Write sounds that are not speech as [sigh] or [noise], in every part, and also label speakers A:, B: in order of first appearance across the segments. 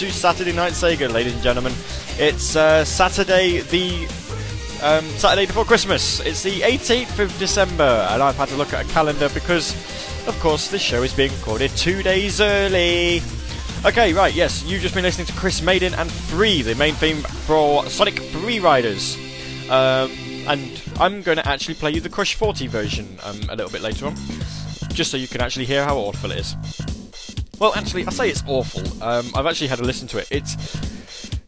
A: to Saturday Night Sega, ladies and gentlemen. It's uh, Saturday, the um, Saturday before Christmas. It's the 18th of December, and I've had to look at a calendar because, of course, this show is being recorded two days early. Okay, right, yes, you've just been listening to Chris Maiden and Free, the main theme for Sonic Free Riders. Um, and I'm going to actually play you the Crush 40 version um, a little bit later on, just so you can actually hear how awful it is. Well, actually, I say it's awful. Um, I've actually had a listen to it. It's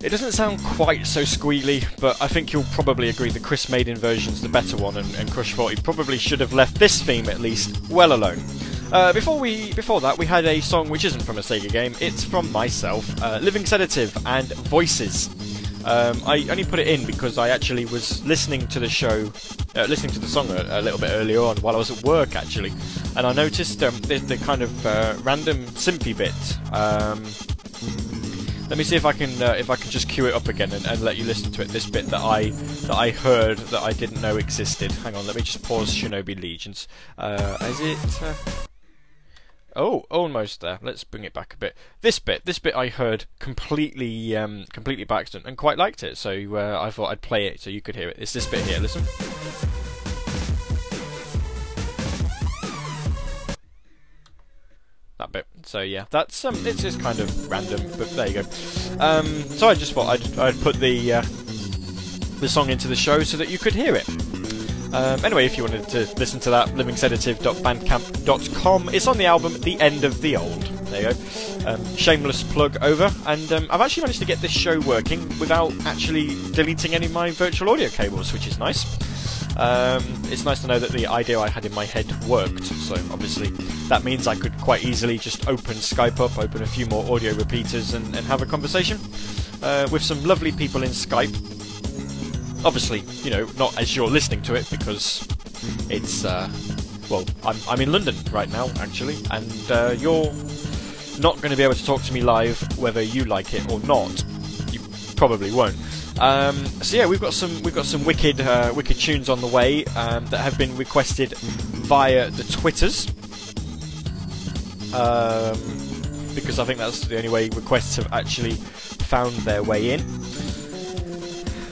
A: it doesn't sound quite so squealy, but I think you'll probably agree the Chris Maiden version's the better one, and, and Crush 40 probably should have left this theme at least well alone. Uh, before we, before that, we had a song which isn't from a Sega game. It's from myself, uh, "Living Sedative" and "Voices." Um, I only put it in because I actually was listening to the show, uh, listening to the song a, a, little bit earlier on while I was at work actually, and I noticed um, the, the, kind of uh, random synthy bit. Um, let me see if I can uh, if I can just cue it up again and, and, let you listen to it. This bit that I that I heard that I didn't know existed. Hang on, let me just pause Shinobi Legions. Uh, is it? Uh, Oh, almost there. Let's bring it back a bit. This bit, this bit I heard completely, um, completely by accident and quite liked it. So uh, I thought I'd play it so you could hear it. It's this bit here. Listen. That bit. So yeah, that's um, it's just kind of random, but there you go. Um, so I just thought I'd, I'd put the uh, the song into the show so that you could hear it. Um, anyway, if you wanted to listen to that, livingsedative.bandcamp.com. It's on the album The End of the Old. There you go. Um, shameless plug over. And um, I've actually managed to get this show working without actually deleting any of my virtual audio cables, which is nice. Um, it's nice to know that the idea I had in my head worked. So obviously that means I could quite easily just open Skype up, open a few more audio repeaters, and, and have a conversation uh, with some lovely people in Skype obviously, you know, not as you're listening to it because it's uh, well, I'm I'm in London right now actually, and uh, you're not going to be able to talk to me live whether you like it or not. You probably won't. Um, so yeah, we've got some we've got some wicked uh, wicked tunes on the way um, that have been requested via the Twitters. Um, because I think that's the only way requests have actually found their way in.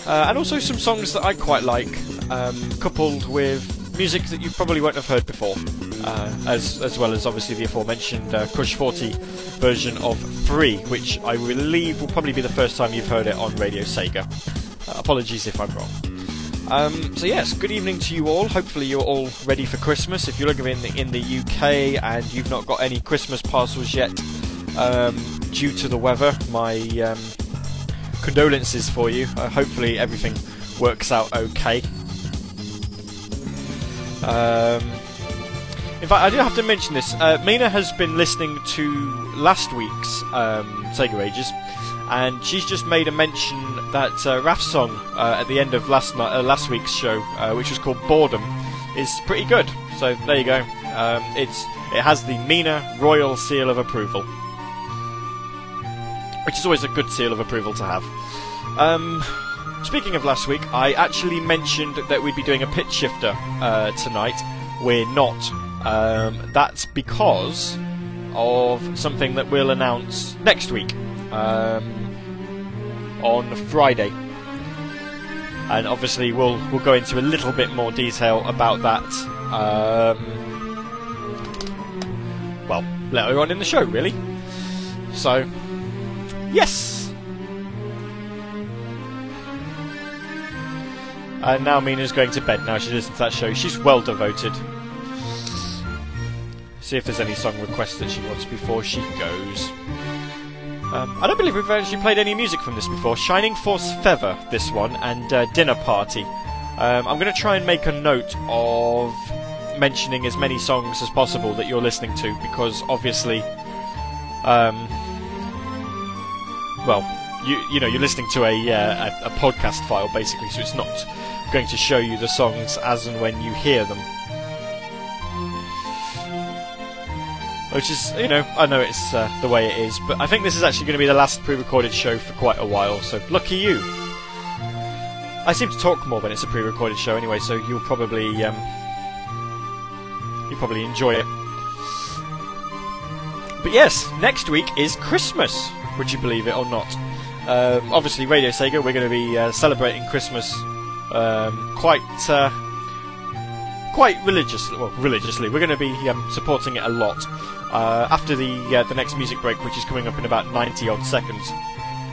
A: Uh, and also some songs that I quite like, um, coupled with music that you probably won't have heard before, uh, as as well as obviously the aforementioned uh, Crush 40 version of Free, which I believe will probably be the first time you've heard it on Radio Sega. Uh, apologies if I'm wrong. Um, so yes, good evening to you all. Hopefully you're all ready for Christmas. If you're living in the, in the UK and you've not got any Christmas parcels yet um, due to the weather, my um, condolences for you. Uh, hopefully everything works out okay. Um, in fact, I do have to mention this. Uh, Mina has been listening to last week's um, Sega Ages, and she's just made a mention that uh, Raf's song uh, at the end of last night, uh, last week's show, uh, which was called Boredom, is pretty good. So there you go. Um, it's it has the Mina Royal Seal of Approval which is always a good seal of approval to have. Um, speaking of last week, I actually mentioned that we'd be doing a pitch shifter uh, tonight. We're not. Um, that's because of something that we'll announce next week um, on Friday. And obviously, we'll we'll go into a little bit more detail about that. Um, well, later on in the show, really. So, Yes! And now Mina's going to bed now. She listens to that show. She's well devoted. See if there's any song requests that she wants before she goes. Um, I don't believe we've actually played any music from this before. Shining Force Feather, this one, and uh, Dinner Party. Um, I'm going to try and make a note of mentioning as many songs as possible that you're listening to because obviously um, well, you you know you're listening to a, uh, a, a podcast file basically, so it's not going to show you the songs as and when you hear them. Which is, you know, I know it's uh, the way it is, but I think this is actually going to be the last pre-recorded show for quite a while. So lucky you. I seem to talk more when it's a pre-recorded show anyway, so you'll probably um, you'll probably enjoy it. But yes, next week is Christmas would you believe it or not? Um, obviously, Radio Sega, we're going to be uh, celebrating Christmas um, quite uh, quite religiously. Well, religiously, we're going to be um, supporting it a lot. Uh, after the uh, the next music break, which is coming up in about 90 odd seconds.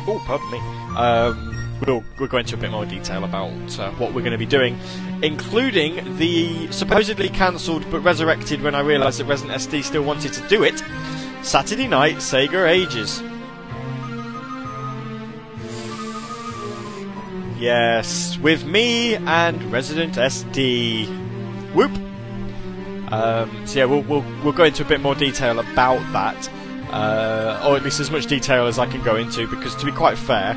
A: Oh, pardon me. Um, we'll we'll go into a bit more detail about uh, what we're going to be doing, including the supposedly cancelled but resurrected when I realised that Resident SD still wanted to do it. Saturday night Sega Ages. Yes, with me and Resident SD. Whoop. Um, so yeah, we'll, we'll we'll go into a bit more detail about that, uh, or at least as much detail as I can go into, because to be quite fair,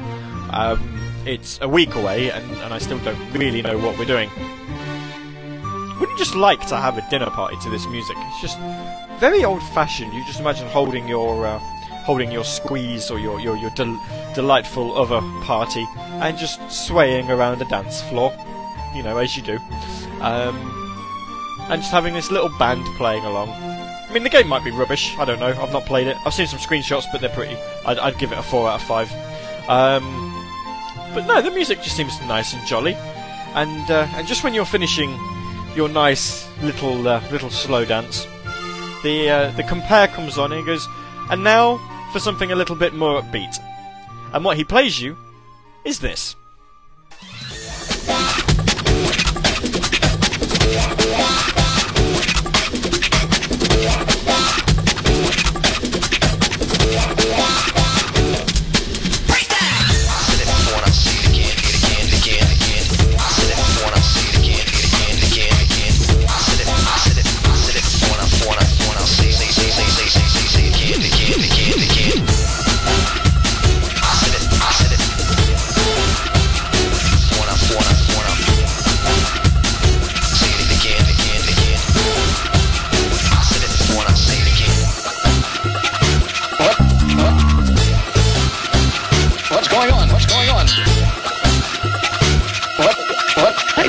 A: um, it's a week away, and, and I still don't really know what we're doing. Wouldn't just like to have a dinner party to this music? It's just very old-fashioned. You just imagine holding your uh, holding your squeeze or your your, your del- delightful other party and just swaying around a dance floor, you know, as you do, um, and just having this little band playing along. I mean, the game might be rubbish. I don't know. I've not played it. I've seen some screenshots, but they're pretty. I'd, I'd give it a four out of five. Um, but no, the music just seems nice and jolly, and uh, and just when you're finishing your nice little uh, little slow dance, the uh, the compare comes on and goes, and now for something a little bit more upbeat. And what he plays you is this.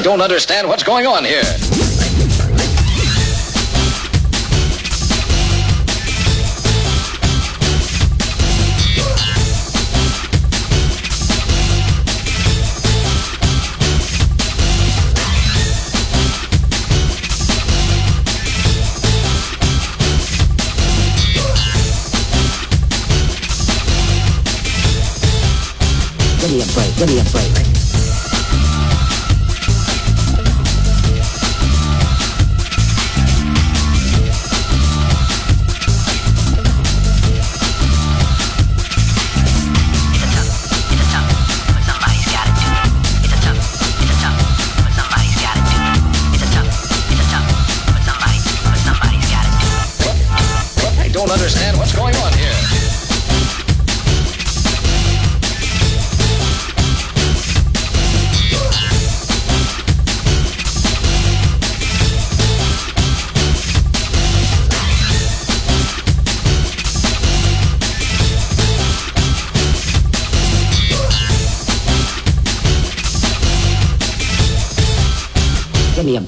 B: Don't understand what's going on here.
C: Give me a break, give me a break.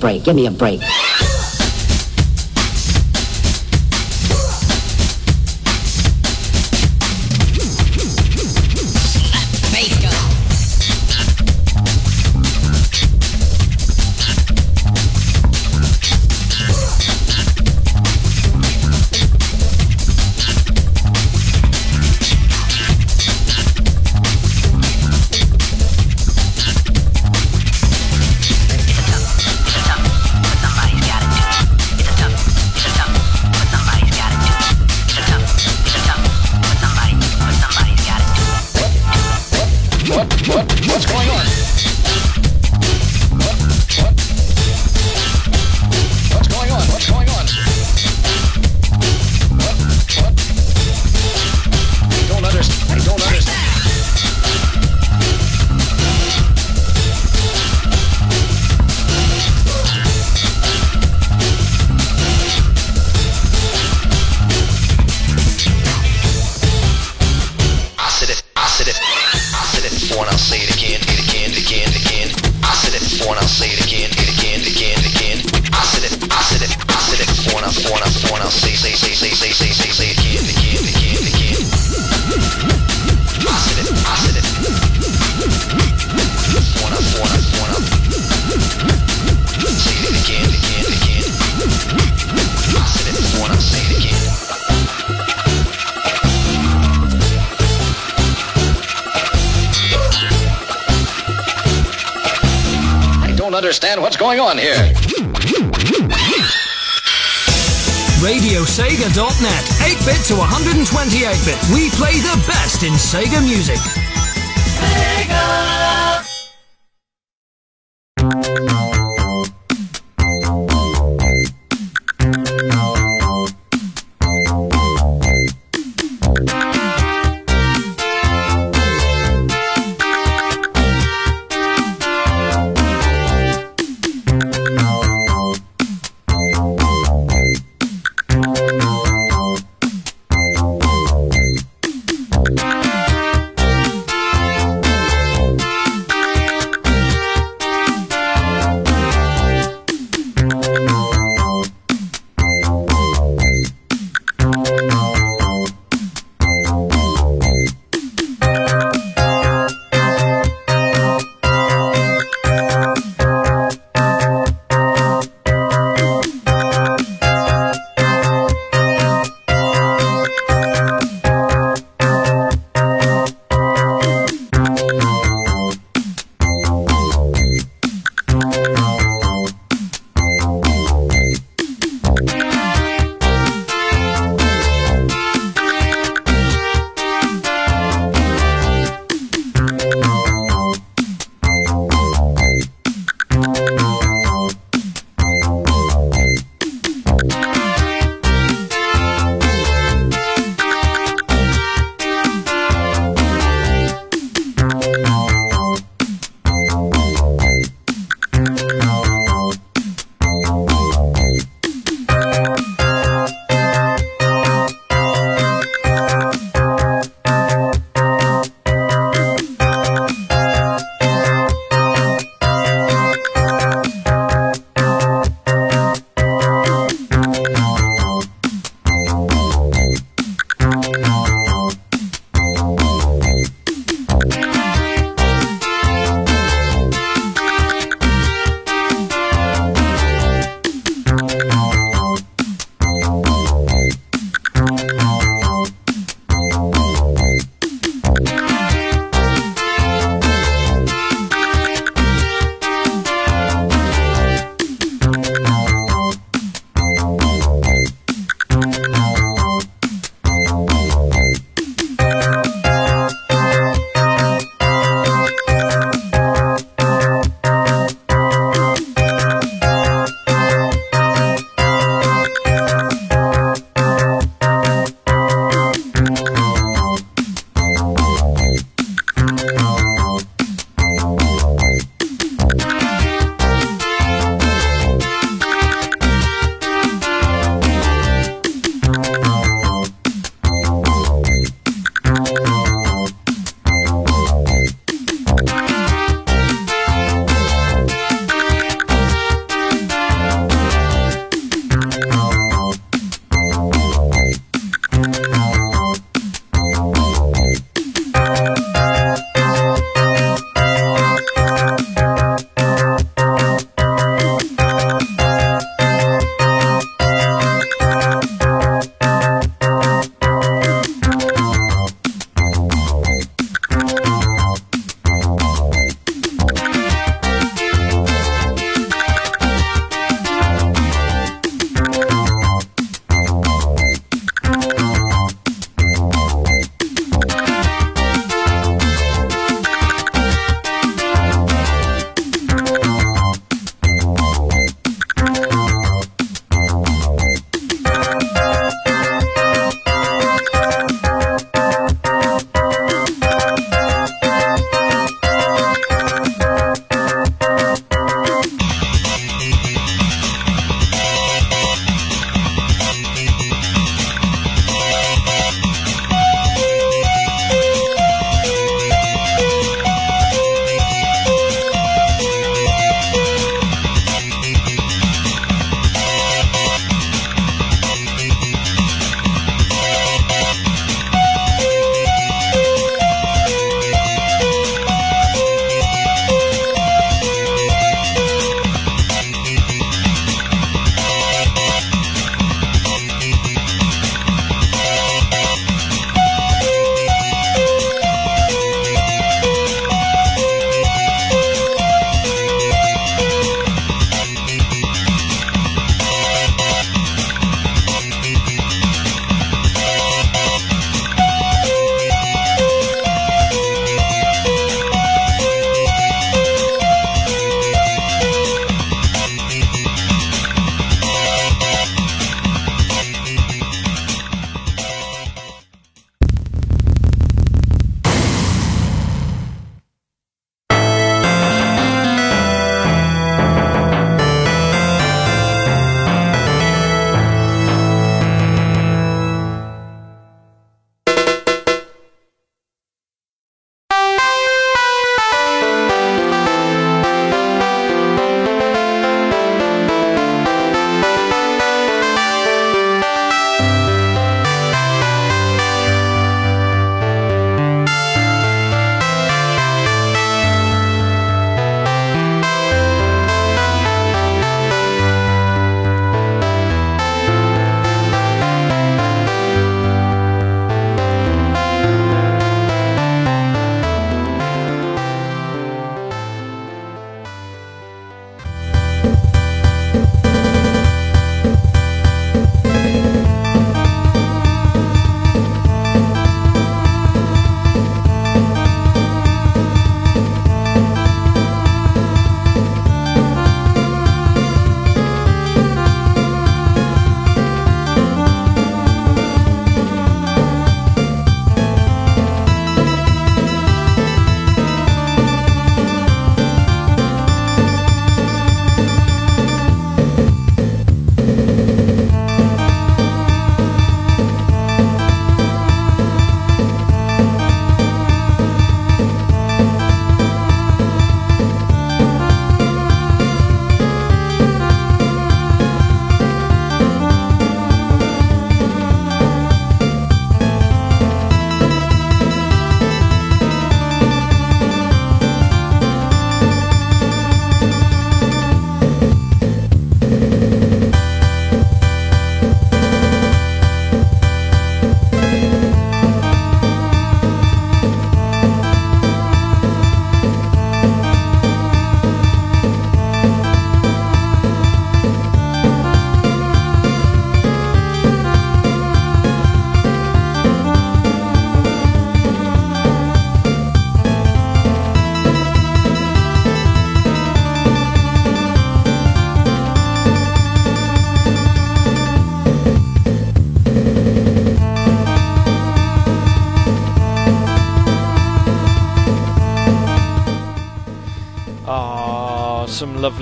C: Break. Give me a break.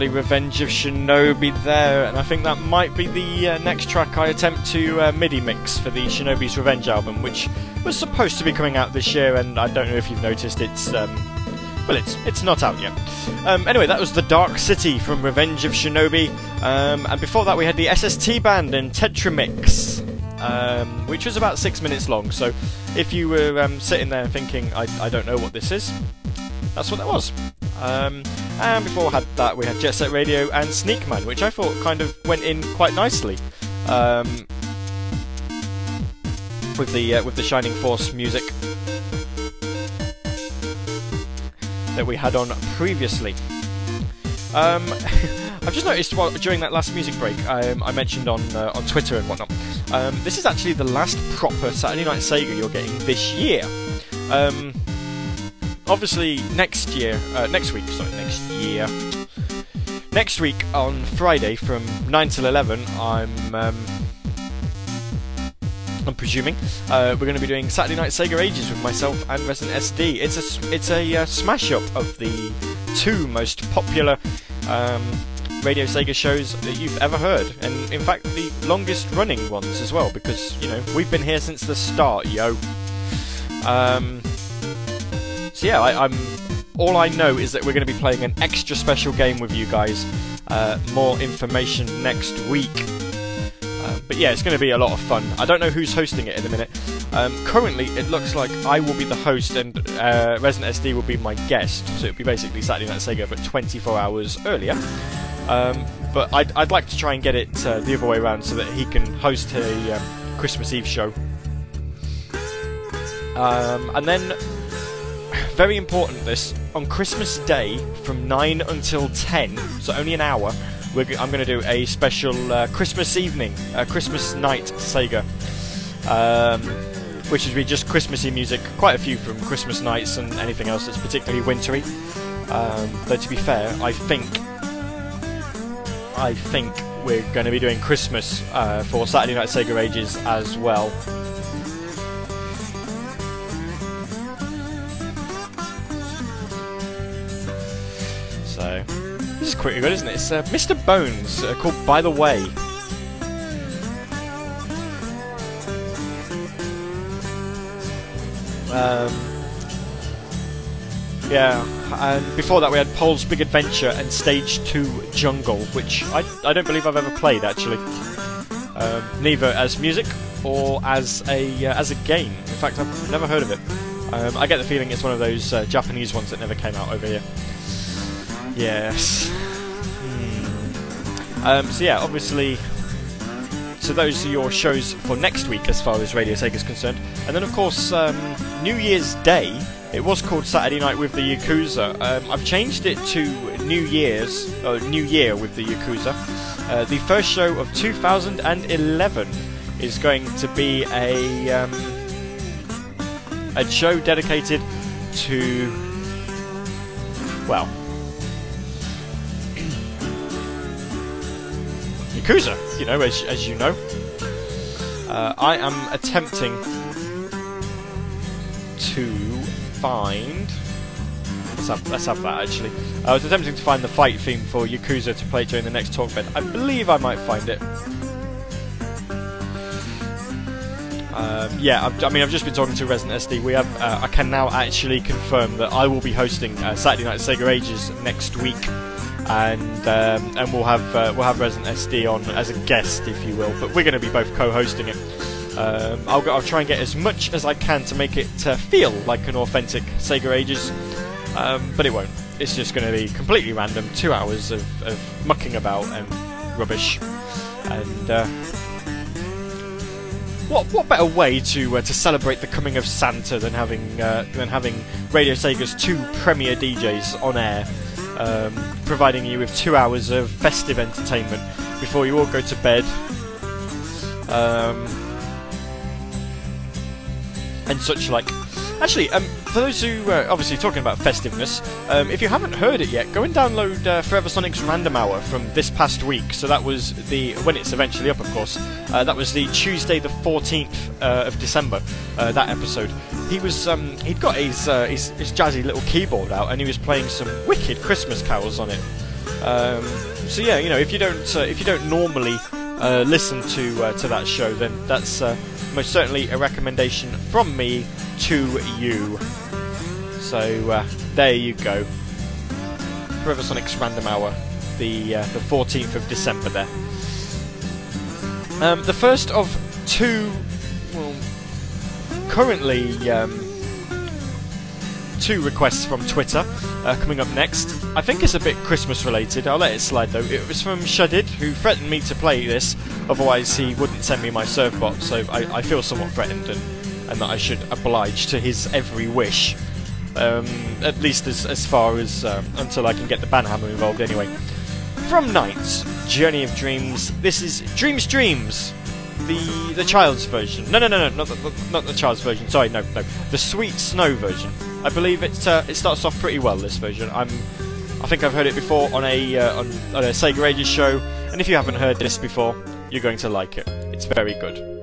A: Lovely Revenge of Shinobi there, and I think that might be the uh, next track I attempt to uh, MIDI mix for the Shinobi's Revenge album, which was supposed to be coming out this year, and I don't know if you've noticed, it's um, well, it's it's not out yet. Um, anyway, that was the Dark City from Revenge of Shinobi, um, and before that we had the SST band and Tetramix, um, which was about six minutes long. So, if you were um, sitting there thinking, I, I don't know what this is, that's what that was. Um, and before had that, we had Jet Set Radio and Sneakman, which I thought kind of went in quite nicely um, with the uh, with the Shining Force music that we had on previously. Um, [laughs] I've just noticed while, during that last music break, um, I mentioned on uh, on Twitter and whatnot. Um, this is actually the last proper Saturday Night Sega you're getting this year. Um, obviously, next year, uh, next week, sorry, next year, next week on Friday from nine till eleven, I'm. Um, I'm presuming uh, we're going to be doing Saturday Night Sega Ages with myself and Resident SD. It's a it's a uh, smash up of the two most popular um, Radio Sega shows that you've ever heard, and in fact the longest running ones as well, because you know we've been here since the start, yo. Um, so yeah, I, am all I know is that we're going to be playing an extra special game with you guys. Uh, more information next week. Um, but yeah, it's going to be a lot of fun. I don't know who's hosting it in a minute. Um, currently, it looks like I will be the host and uh, Resident SD will be my guest. So it'll be basically Saturday Night Sega, but 24 hours earlier. Um, but I'd, I'd, like to try and get it uh, the other way around so that he can host a um, Christmas Eve show. Um, and then, very important this, on Christmas Day from 9 until 10, so only an hour, I'm going to do a special uh, Christmas evening, uh, Christmas night Sega. Um, which is really just Christmassy music, quite a few from Christmas nights and anything else that's particularly wintry. Um, though to be fair, I think I think we're going to be doing Christmas uh, for Saturday Night Sega Ages as well. So, this is pretty good, isn't it? It's uh, Mr. Bones, uh, called By the Way. Um, yeah, and before that we had Pol's Big Adventure and Stage 2 Jungle, which I, I don't believe I've ever played actually. Um, neither as music or as a uh, as a game. In fact, I've never heard of it. Um, I get the feeling it's one of those uh, Japanese ones that never came out over here. Yes. Hmm. Um, so yeah, obviously. So those are your shows for next week, as far as Radio Sega is concerned. And then, of course, um, New Year's Day it was called Saturday Night with the Yakuza. Um, I've changed it to New Year's, uh, New Year with the Yakuza. Uh, the first show of 2011 is going to be a um, a show dedicated to well Yakuza. You know, as as you know, uh, I am attempting to find. Let's have, let's have that actually. I was attempting to find the fight theme for Yakuza to play during the next talk bed. I believe I might find it. Um, yeah, I've, i mean, I've just been talking to Resident SD. We have, uh, I can now actually confirm that I will be hosting uh, Saturday Night Sega Ages next week, and um, and we'll have uh, we'll have Resident SD on as a guest, if you will. But we're going to be both co-hosting it. Um, I'll, I'll, try and get as much as I can to make it uh, feel like an authentic Sega Ages, um, but it won't. It's just going to be completely random, two hours of, of mucking about and rubbish. And uh, what what better way to uh, to celebrate the coming of Santa than having uh, than having Radio Sega's two premier DJs on air, um, providing you with two hours of festive entertainment before you all go to bed. Um, and such like. Actually, um, for those who uh, obviously talking about festiveness, um, if you haven't heard it yet, go and download uh, Forever Sonic's Random Hour from this past week. So that was the when it's eventually up, of course. Uh, that was the Tuesday, the 14th uh, of December. Uh, that episode. He was um, he'd got his, uh, his, his jazzy little keyboard out and he was playing some wicked Christmas carols on it.
D: Um, so yeah, you know, if you don't uh, if you don't normally listen to to that show, then that's most certainly a recommendation from me to you. So uh, there you go. Forever Sonic's Random Hour, the uh, the 14th of December there. Um, the first of two, well, currently um, two requests from Twitter uh, coming up next. I think it's a bit Christmas related. I'll let it slide though. It was from Shadid, who threatened me to play this, otherwise he wouldn't send me my Servbot. So I, I feel somewhat threatened and, and that I should oblige to his every wish. Um, at least as, as far as um, until I can get the Banhammer involved anyway. From Nights, Journey of Dreams, this is Dreams Dreams, the the child's version. No, no, no, no, not the, not the child's version. Sorry, no, no, the Sweet Snow version. I believe it uh, it starts off pretty well. This version, I'm, I think I've heard it before on a uh, on, on a Sega Ages show, and if you haven't heard this before, you're going to like it. It's very good.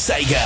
E: Sega.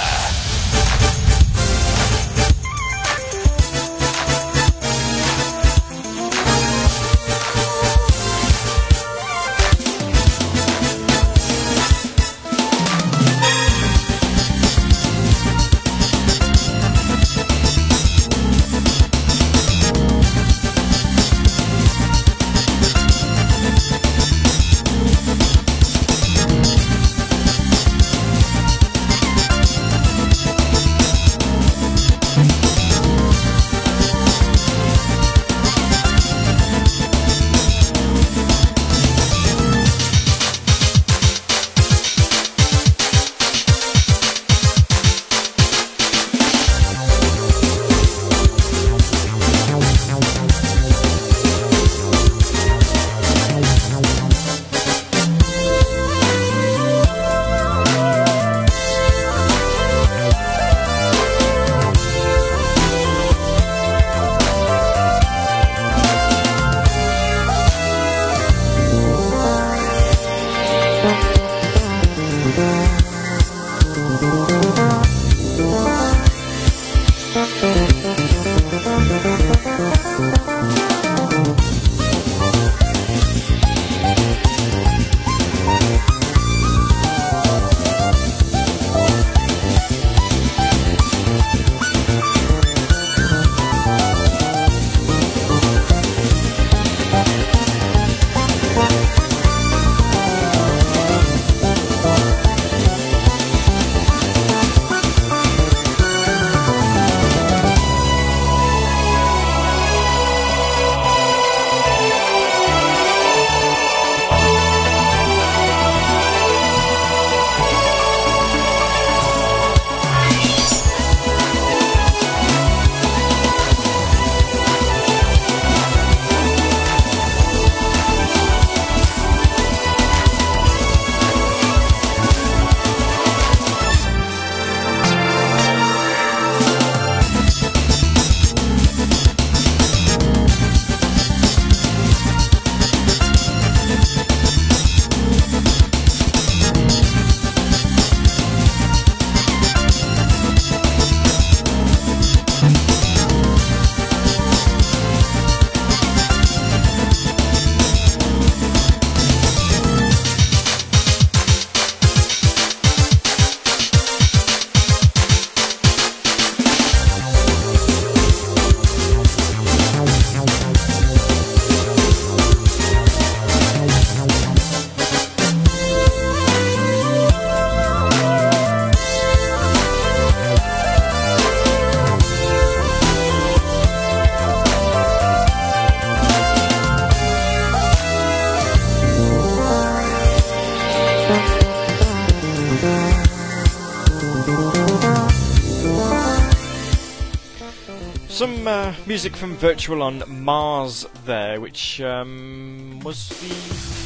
A: Uh, music from Virtual on Marz there, which um, was the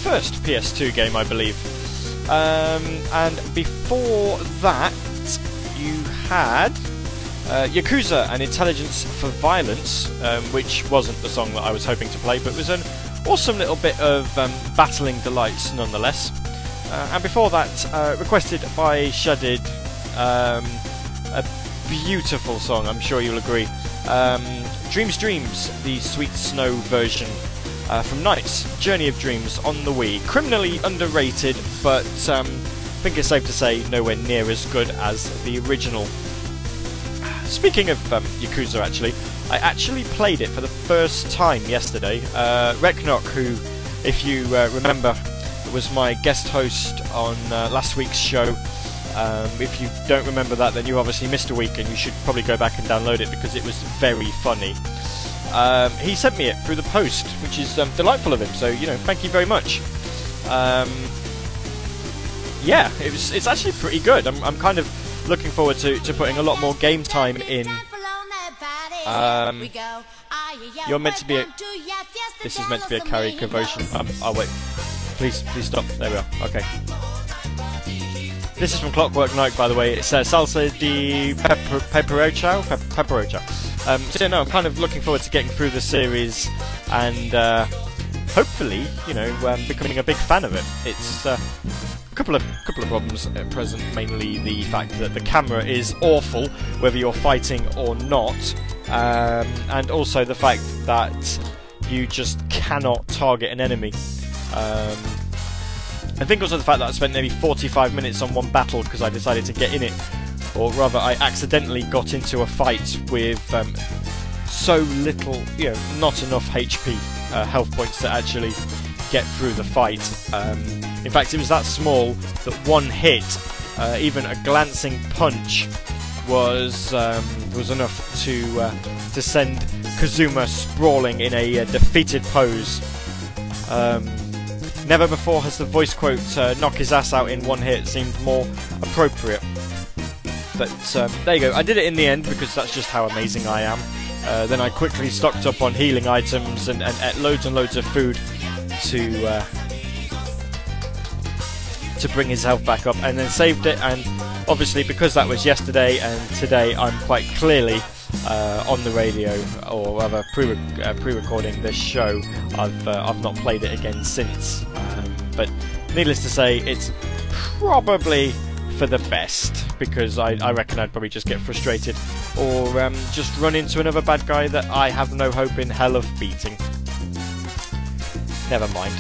A: first PS2 game, I believe. Um, and before that, you had uh, Yakuza and Intelligence for Violence, um, which wasn't the song that I was hoping to play, but was an awesome little bit of um, battling delights nonetheless. Uh, and before that, uh, requested by Shudid, um, a beautiful song, I'm sure you'll agree. Um, Dreams Dreams, the Sweet Snow version uh, from Nights, Journey of Dreams on the Wii. Criminally underrated, but um, I think it's safe to say nowhere near as good as the original. Speaking of um, Yakuza, actually, I actually played it for the first time yesterday. Uh, Reknok, who, if you uh, remember, was my guest host on uh, last week's show. Um, if you don't remember that, then you obviously missed a week, and you should probably go back and download it because it was very funny. Um, he sent me it through the post, which is um, delightful of him. So you know, thank you very much. Um, yeah, it was. It's actually pretty good. I'm, I'm kind of looking forward to, to putting a lot more game time in. Um, you're meant to be a. This is meant to be a karaoke version. Um, oh wait, please, please stop. There we are. Okay. This is from Clockwork Knight, by the way. It's uh, Salsa di pepper, Pepperouchau. Pep- Um, so, no, I'm kind of looking forward to getting through the series and uh, hopefully, you know, um, becoming a big fan of it. It's uh, couple of couple of problems at present. Mainly the fact that the camera is awful, whether you're fighting or not, um, and also the fact that you just cannot target an enemy. Um, I think also the fact that I spent nearly 45 minutes on one battle because I decided to get in it, or rather, I accidentally got into a fight with um, so little, you know, not enough HP, uh, health points to actually get through the fight. Um, in fact, it was that small that one hit, uh, even a glancing punch, was um, was enough to uh, to send Kazuma sprawling in a uh, defeated pose. Um, never before has the voice quote uh, "knock his ass out in one hit" seemed more appropriate. But um, there you go. I did it in the end because that's just how amazing I am. Uh, then I quickly stocked up on healing items and, and ate loads and loads of food to uh, to bring his health back up, and then saved it. And obviously, because that was yesterday and today, I'm quite clearly uh, on the radio, or rather uh, pre-recording this show. I've uh, I've not played it again since, but needless to say, it's probably for the best because I, I reckon I'd probably just get frustrated or um, just run into another bad guy that I have no hope in hell of beating. Never mind.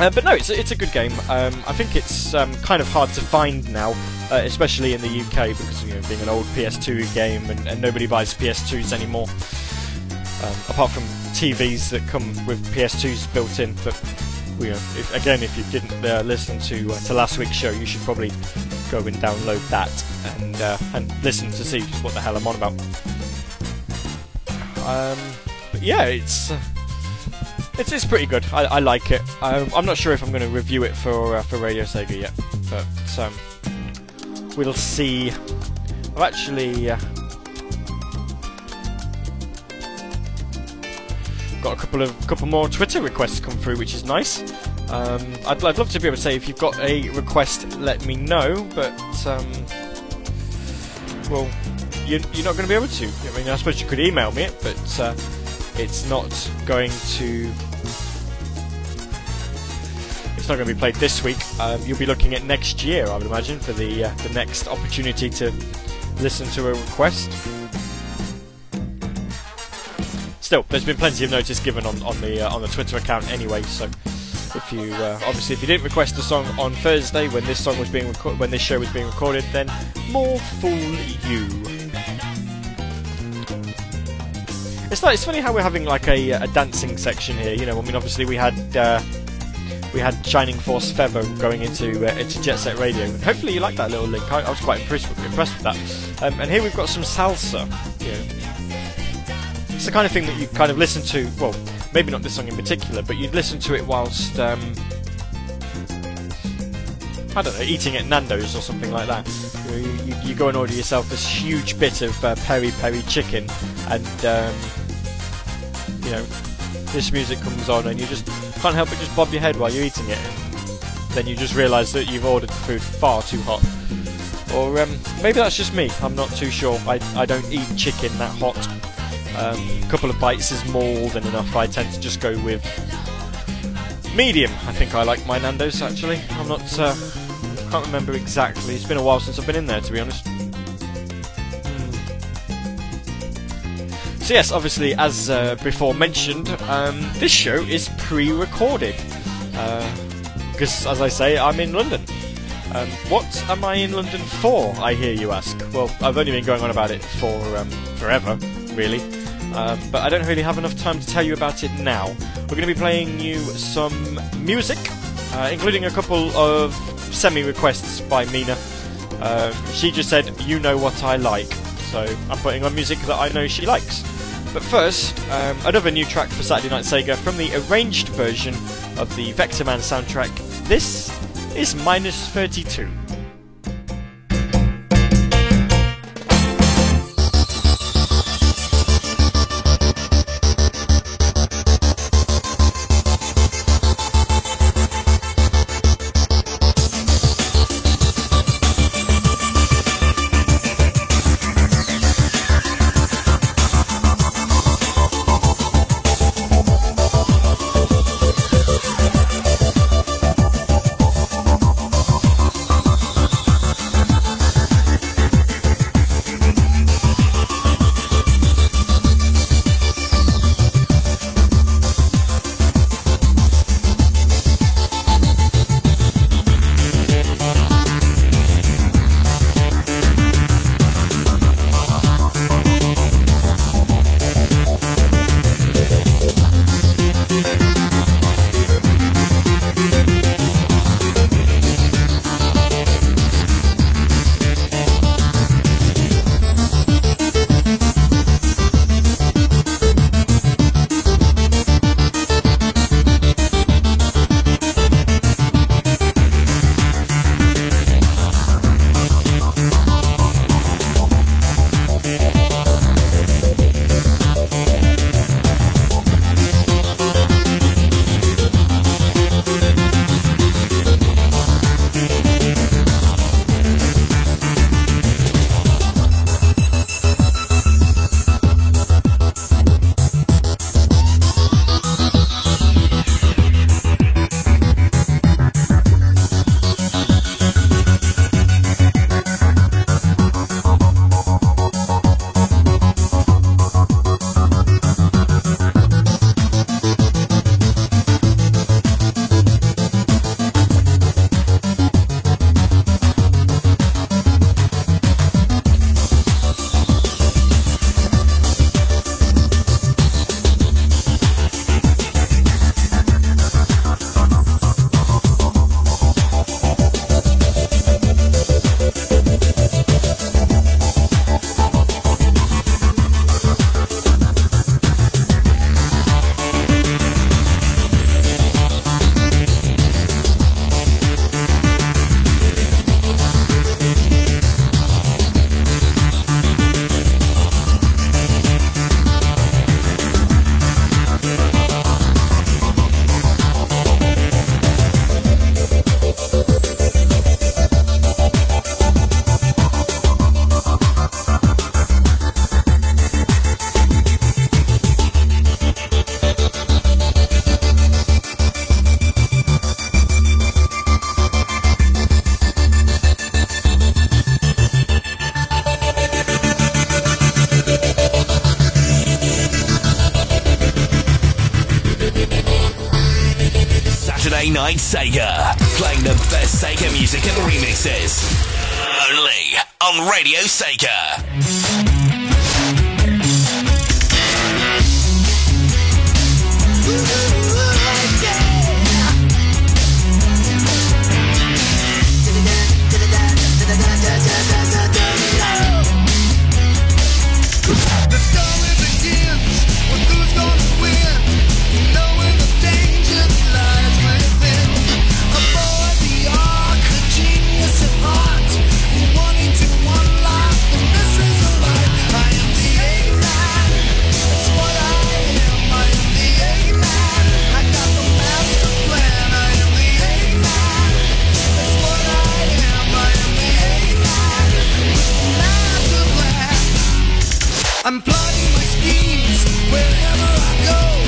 A: Uh, but no, it's, it's a good game. Um, I think it's um, kind of hard to find now, uh, especially in the UK, because you know, being an old PS2 game and, and nobody buys PS2s anymore. Um, apart from TVs that come with PS2s built in. But you know, if, again, if you didn't uh, listen to uh, to last week's show, you should probably go and download that and uh, and listen to see just what the hell I'm on about. Um, but yeah, it's. Uh, it's, it's pretty good. I, I like it. Um, I'm not sure if I'm going to review it for uh, for Radio Sega yet, but um, we'll see. I've actually got a couple of couple more Twitter requests come through, which is nice. Um, I'd, I'd love to be able to say if you've got a request, let me know, but um, well, you, you're not going to be able to. I mean, I suppose you could email me it, but uh, it's not going to. It's not going to be played this week. Um, you'll be looking at next year, I would imagine, for the uh, the next opportunity to listen to a request. Still, there's been plenty of notice given on, on the uh, on the Twitter account anyway. So, if you uh, obviously if you didn't request a song on Thursday when this song was being reco- when this show was being recorded, then more fool you. It's like it's funny how we're having like a, a dancing section here. You know, I mean, obviously we had uh, we had Shining Force Feather going into uh, into Jet Set Radio. Hopefully you like that little link. I, I was quite impressed with, impressed with that. Um, and here we've got some salsa. It's the kind of thing that you kind of listen to. Well, maybe not this song in particular, but you'd listen to it whilst um, I don't know, eating at Nando's or something like that. You, you, you go and order yourself this huge bit of uh, peri peri chicken, and um, you know this music comes on, and you just can't help but just bob your head while you're eating it. Then you just realise that you've ordered food far too hot. Or um, maybe that's just me. I'm not too sure. I, I don't eat chicken that hot. Um, a couple of bites is more than enough. I tend to just go with medium. I think I like my Nando's actually. I'm not. Uh, can't remember exactly. It's been a while since I've been in there, to be honest. Hmm. So yes, obviously, as uh, before mentioned, um, this show is pre-recorded because, as I say, I'm in London. Um, what am I in London for? I hear you ask. Well, I've only been going on about it for um, forever, really. Um, but I don't really have enough time to tell you about it now. We're going to be playing you some music, uh, including a couple of semi requests by Mina. Um, she just said, You know what I like. So I'm putting on music that I know she likes. But first, um, another new track for Saturday Night Sega from the arranged version of the Vectorman soundtrack. This is Minus 32.
F: Night Sega, playing the best Sega music and remixes. Only on Radio Sega.
G: my schemes
A: wherever I go.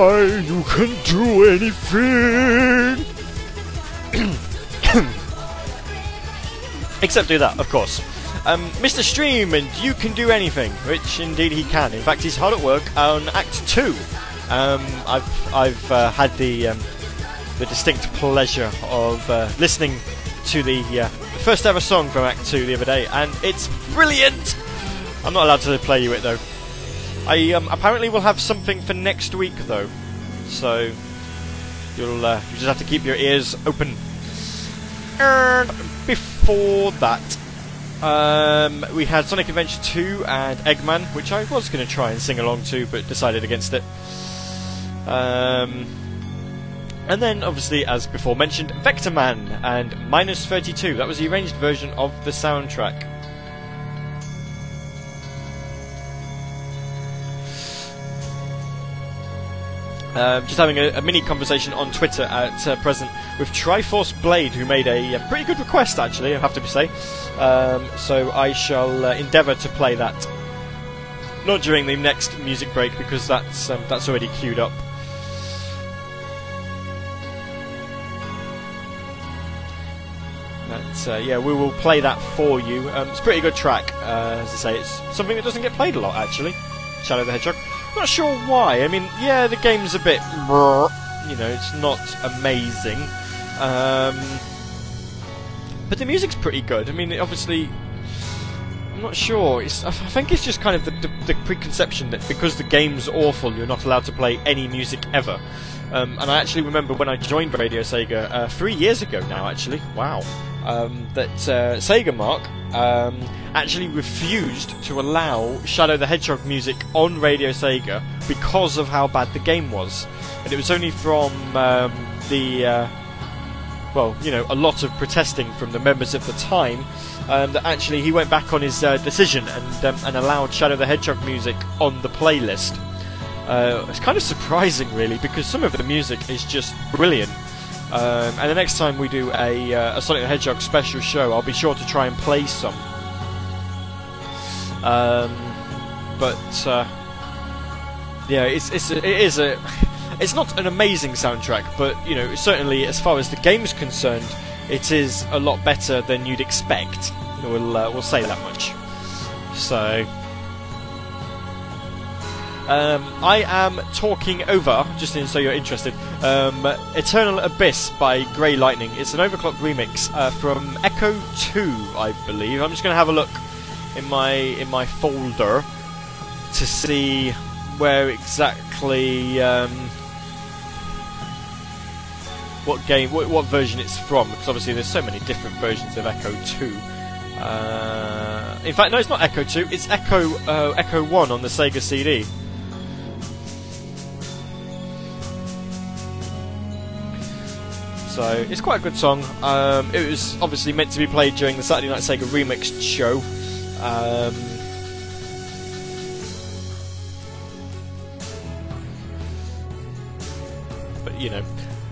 A: Try, you can do anything. [coughs] Except do that, of course. Um, Mr. Stream, and you can do anything, which indeed he can. In fact, he's hard at work on Act Two. Um, I've I've uh, had the um, the distinct pleasure of uh, listening to the, uh, the first ever song from Act Two the other day, and it's brilliant. I'm not allowed to play you it though. I um, apparently will have something for next week though, so you'll uh, you just have to keep your ears open. And before that, um, we had Sonic Adventure 2 and Eggman, which I was going to try and sing along to, but decided against it. Um, and then, obviously, as before mentioned, Vectorman and Minus 32. That was the arranged version of the soundtrack. Um, just having a, a mini conversation on Twitter at uh, present with Triforce Blade, who made a, uh pretty good request, actually, I have to say. Um, so I shall uh, endeavour to play that. Not during the next music break, because that's um, that's already queued up. But, uh, yeah, we will play that for you. Um, it's a pretty good track, uh, as I say. It's something that doesn't get played a lot, actually. Shadow the Hedgehog. Not sure why. I mean, yeah, the game's a bit, you know, it's not amazing, um, but the music's pretty good. I mean, obviously, I'm not sure. It's, I think it's just kind of the, the, the preconception that because the game's awful, you're not allowed to play any music ever. Um, and I actually remember when I joined Radio Sega uh, three years ago now. Actually, wow, um, that uh, Sega Mark um, actually refused to allow Shadow the Hedgehog music on Radio Sega because of how bad the game was, and it was only from um, the uh, well, you know, a lot of protesting from the members of the time um, that actually he went back on his uh, decision and um, and allowed Shadow the Hedgehog music on the playlist. Uh, it's kind of surprising, really, because some of the music is just brilliant. Um, and the next time we do a, uh, a Sonic the Hedgehog special show, I'll be sure to try and play some. Um, but uh, yeah, it's it's a, it is a [sighs] it's not an amazing soundtrack, but you know certainly as far as the game's concerned, it is a lot better than you'd expect. We'll uh, we'll say that much. So. Um, I am talking over, just in, so you're interested, um, Eternal Abyss by Grey Lightning. It's an overclocked remix uh, from Ecco 2, I believe. I'm just going to have a look in my in my folder to see where exactly um, what game, what, what version it's from, because obviously there's so many different versions of Ecco 2. Uh, in fact, no, it's not Ecco 2. It's Ecco uh, Ecco 1 on the Sega CD. So it's quite a good song. Um, it was obviously meant to be played during the Saturday Night Sega Remix show. Um, but you know,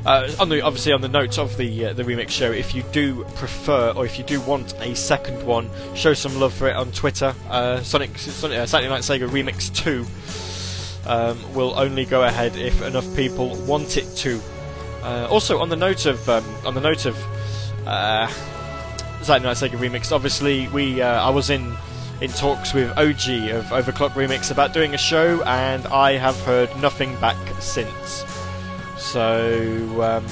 A: uh, on the obviously on the notes of the uh, the remix show, if you do prefer or if you do want a second one, show some love for it on Twitter. Uh, Sonic, Sonic uh, Saturday Night Sega Remix Two um, will only go ahead if enough people want it to. Uh, also, on the note of um, on the note of uh, Saturday Night Sega Remix, obviously we uh, I was in in talks with OG of Overclock Remix about doing a show, and I have heard nothing back since. So um,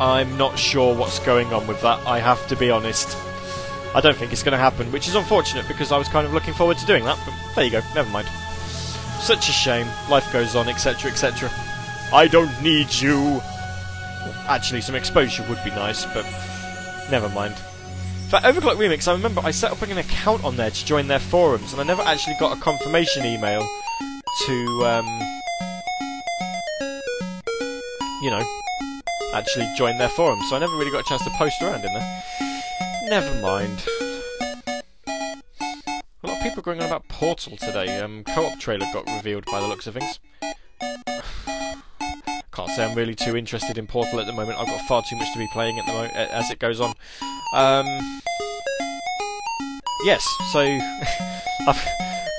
A: I'm not sure what's going on with that. I have to be honest. I don't think it's going to happen, which is unfortunate because I was kind of looking forward to doing that. But there you go. Never mind. Such a shame. Life goes on, etc., etc. I don't need you. Actually, some exposure would be nice, but never mind. For Overclock Remix, I remember I set up an account on there to join their forums, and I never actually got a confirmation email to, um, you know, actually join their forums, so I never really got a chance to post around in there. Never mind. A lot of people are going on about Portal today. Um, co-op trailer got revealed by the looks of things. Can't say I'm really too interested in Portal at the moment. I've got far too much to be playing at the moment as it goes on. Um, yes, so [laughs] I've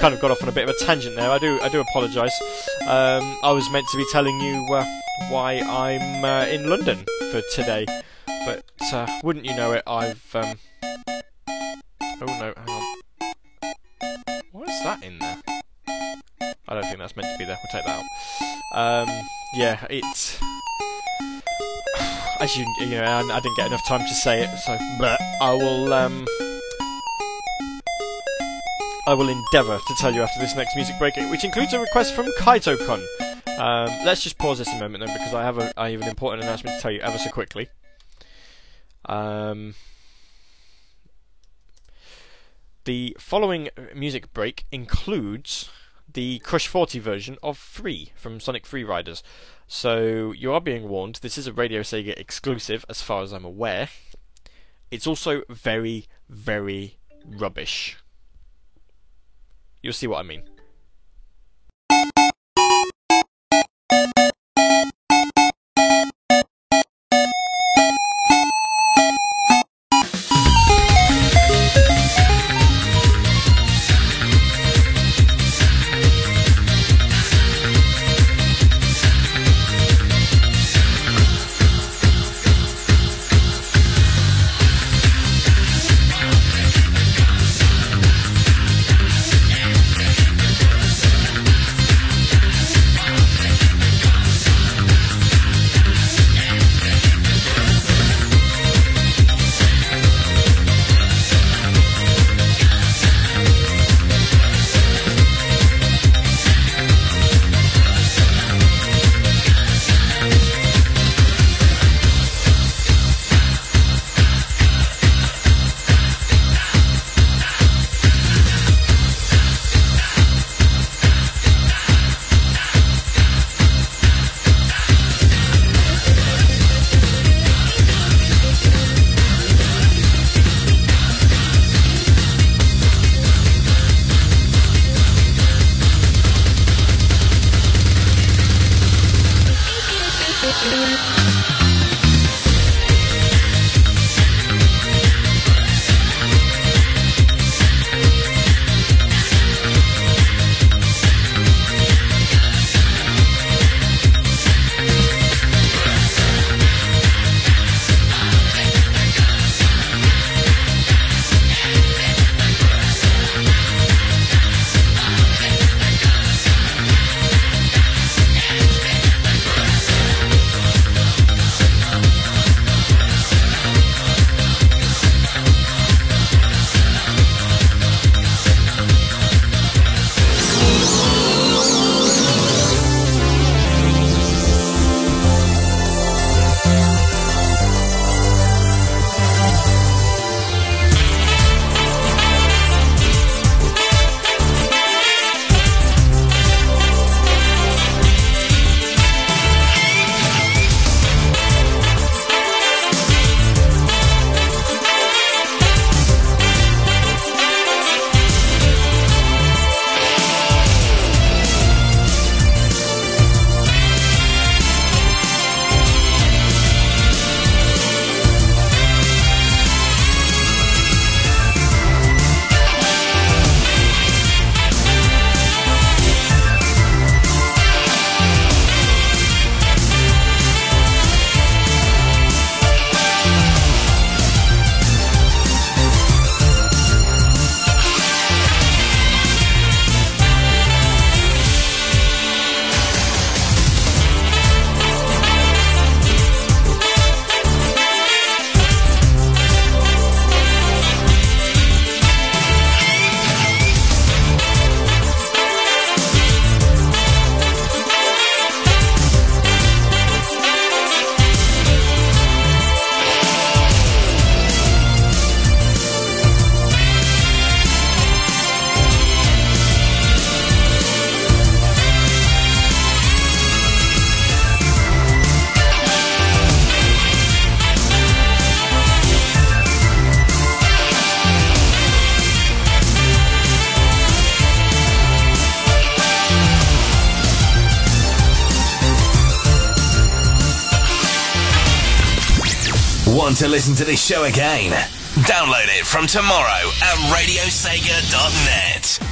A: kind of got off on a bit of a tangent there. I do I do apologise. Um, I was meant to be telling you uh, why I'm uh, in London for today, but uh, wouldn't you know it, I've. Um... Oh no, hang on. What is that in there? I don't think that's meant to be there. We'll take that out. Um, yeah, it's as you you know, I, I didn't get enough time to say it, so but I will um, I will endeavour to tell you after this next music break, which includes a request from KaitoCon. Um, let's just pause this a moment then, because I have a I have an important announcement to tell you ever so quickly. Um, the following music break includes the Crush 40 version of Free from Sonic Free Riders. So you are being warned, this is a Radio Sega exclusive as far as I'm aware. It's also very, very rubbish. You'll see what I mean.
E: Want to listen to this show again? Download it from tomorrow at radiosega.net.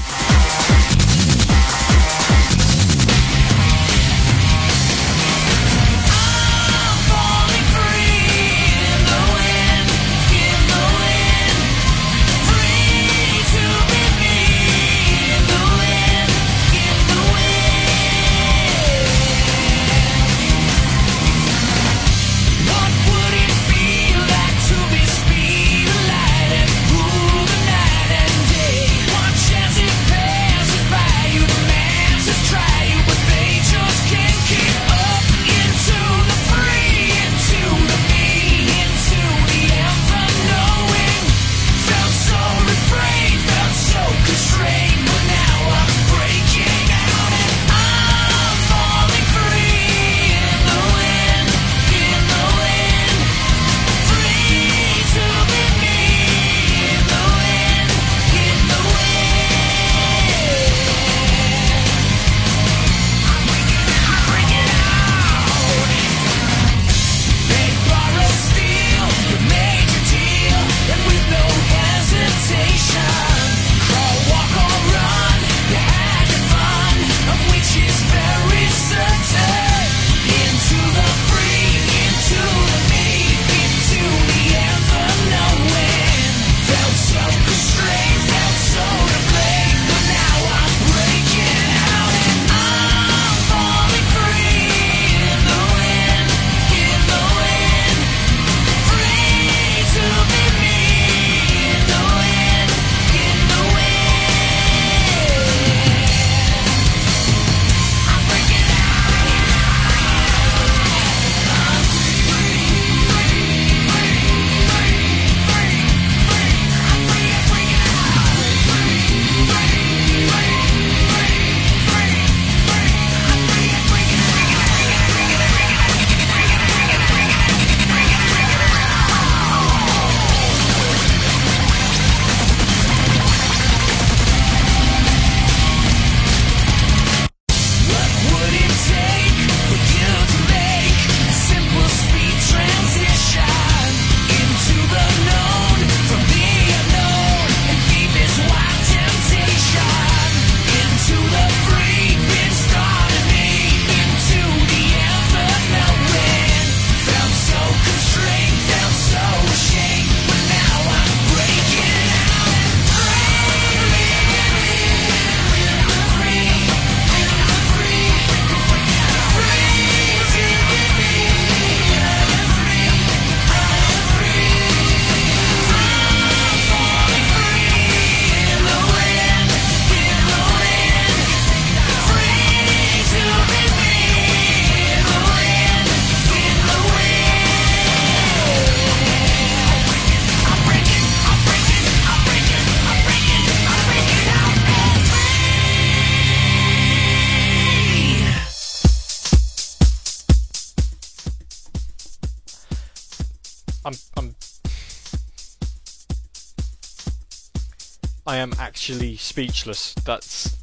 A: Speechless. That's.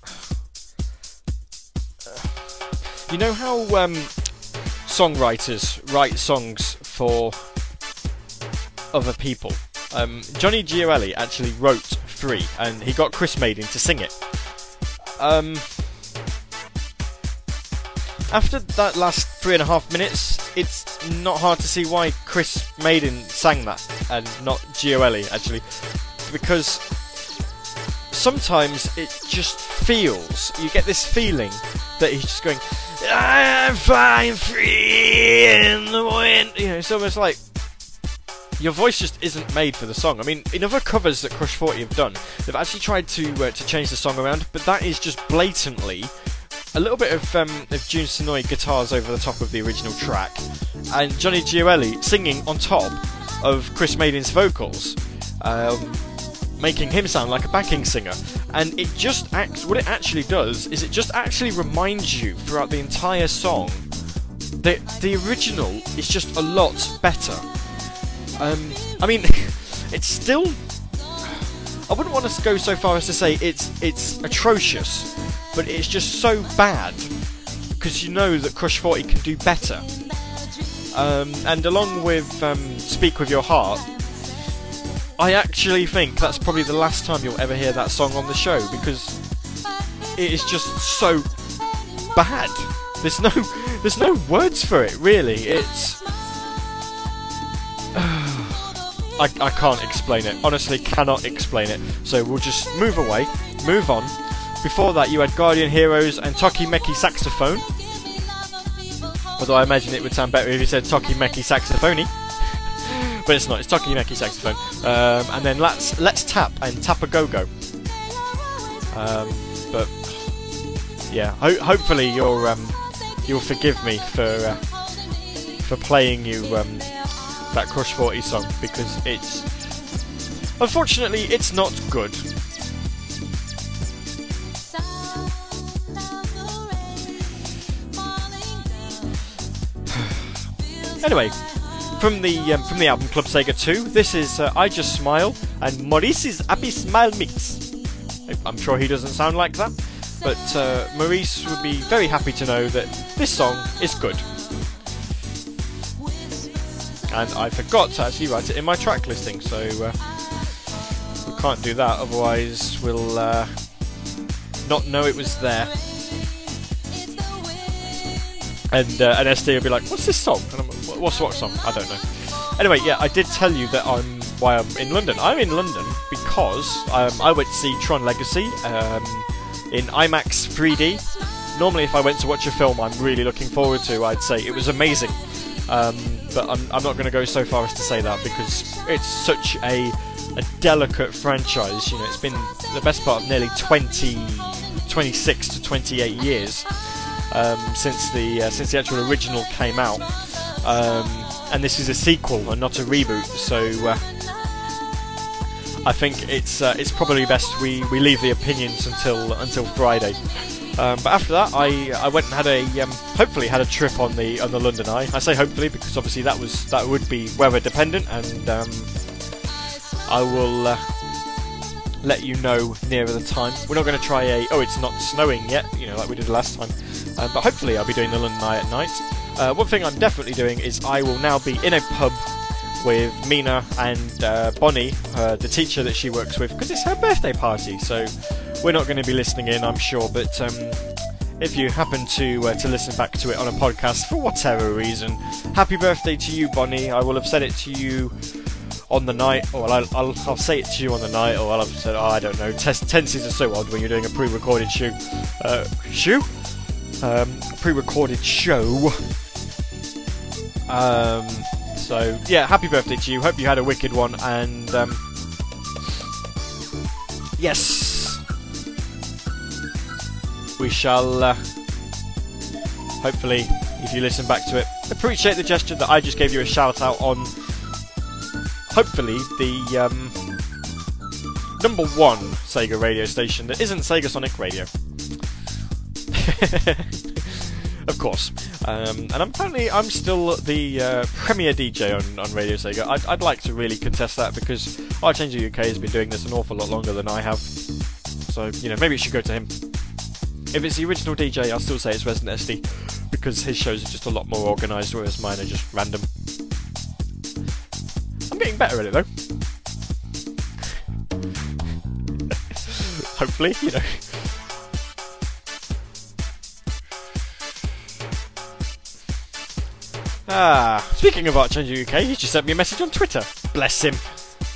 A: You know how um, songwriters write songs for other people? Um, Johnny Gioeli actually wrote three, and he got Chris Madin to sing it. Um, after that last three and a half minutes, it's not hard to see why Chris Madin sang that and not Gioeli actually, because sometimes it just feels you get this feeling that he's just going, "I'm flying free in the wind." You know, it's almost like your voice just isn't made for the song. I mean, in other covers that Crush 40 have done, they've actually tried to uh, to change the song around, but that is just blatantly a little bit of, um, of Jun Senoue guitars over the top of the original track, and Johnny Gioeli singing on top of Chris Madin's vocals, um, making him sound like a backing singer. And it just acts. What it actually does is it just actually reminds you throughout the entire song that the original is just a lot better. Um, I mean, [laughs] it's still. I wouldn't want to go so far as to say it's it's atrocious, but it's just so bad because you know that Crush 40 can do better. Um, and along with um, Speak with Your Heart, I actually think that's probably the last time you'll ever hear that song on the show because it is just so bad. There's no there's no words for it really. It's [sighs] I, I can't explain it. Honestly, cannot explain it. So we'll just move away, move on. Before that, you had Guardian Heroes and Toki Meki Saxophone. Although I imagine it would sound better if you said Toki Meki Saxophony. But it's not. It's Toki Meki Saxophone. Um, and then let's let's tap and tap a go go. Um, but yeah, ho- hopefully you're um, you'll forgive me for uh, for playing you um, that Crush 40 song because it's unfortunately it's not good. [sighs] Anyway, from the um, from the album Club Sega 2, this is uh, I Just Smile and Maurice's Happy Smile Mix. I'm sure he doesn't sound like that, but uh, Maurice would be very happy to know that this song is good. And I forgot to actually write it in my track listing, so uh, we can't do that, otherwise we'll uh, not know it was there. And uh, and SD will be like, "What's this song?" "What's what song?" I don't know. Anyway, yeah, I did tell you that I'm why I'm in London. I'm in London because um, I went to see Tron Legacy um, in IMAX 3D. Normally, if I went to watch a film I'm really looking forward to, I'd say it was amazing. Um, but I'm, I'm not going to go so far as to say that because it's such a, a delicate franchise. You know, it's been the best part of nearly 20, 26 to 28 years um, since the uh, since the actual original came out, um, and this is a sequel and not a reboot. So uh, I think it's uh, it's probably best we, we leave the opinions until until Friday. Um, but after that, I I went and had a um, hopefully had a trip on the on the London Eye. I say hopefully because obviously that was that would be weather dependent, and um, I will uh, let you know nearer the time. We're not going to try a oh it's not snowing yet, you know like we did last time. Um, but hopefully I'll be doing the London Eye at night. Uh, one thing I'm definitely doing is I will now be in a pub with Mina and uh, Bonnie, uh, the teacher that she works with, because it's her birthday party. So we're not going to be listening in, I'm sure. But um, if you happen to uh, to listen back to it on a podcast for whatever reason, happy birthday to you, Bonnie. I will have said it to you on the night, or I'll, I'll, I'll say it to you on the night, or I'll have said, oh, I don't know. Tenses are so odd when you're doing a pre-recorded shoe. Uh, shoe? Um, pre-recorded show. Um, so yeah, happy birthday to you. Hope you had a wicked one, and um, yes, we shall. Uh, hopefully, if you listen back to it, appreciate the gesture that I just gave you a shout out on. Hopefully, the um, number one Sega radio station that isn't Sega Sonic Radio. [laughs] of course. Um, and I'm apparently I'm still the uh, premier DJ on, on Radio Sega. I'd, I'd like to really contest that because Archangel UK has been doing this an awful lot longer than I have. So you know maybe it should go to him. If it's the original DJ, I'll still say it's Resident SD because his shows are just a lot more organised, whereas mine are just random. I'm getting better at it though. [laughs] Hopefully, you know. Ah, speaking of Archangel UK, he just sent me a message on Twitter. Bless him.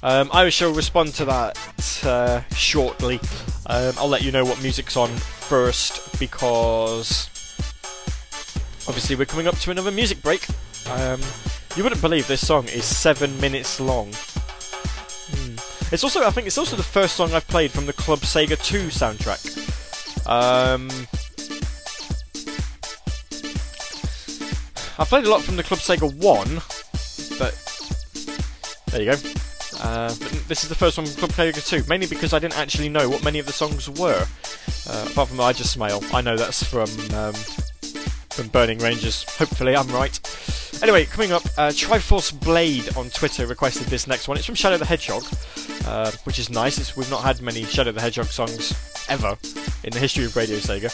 A: Um, I shall respond to that uh, shortly. Um, I'll let you know what music's on first because obviously we're coming up to another music break. Um, you wouldn't believe this song is seven minutes long. Hmm. It's also, I think, it's also the first song I've played from the Club Sega 2 soundtrack. Um, I played a lot from the Club Sega 1, but there you go. Uh, this is the first one from Club Sega 2, mainly because I didn't actually know what many of the songs were. Uh, apart from I Just Smile. I know that's from um, from Burning Rangers. Hopefully, I'm right. Anyway, coming up, uh, Triforce Blade on Twitter requested this next one. It's from Shadow the Hedgehog, uh, which is nice. It's, we've not had many Shadow the Hedgehog songs ever in the history of Radio Sega.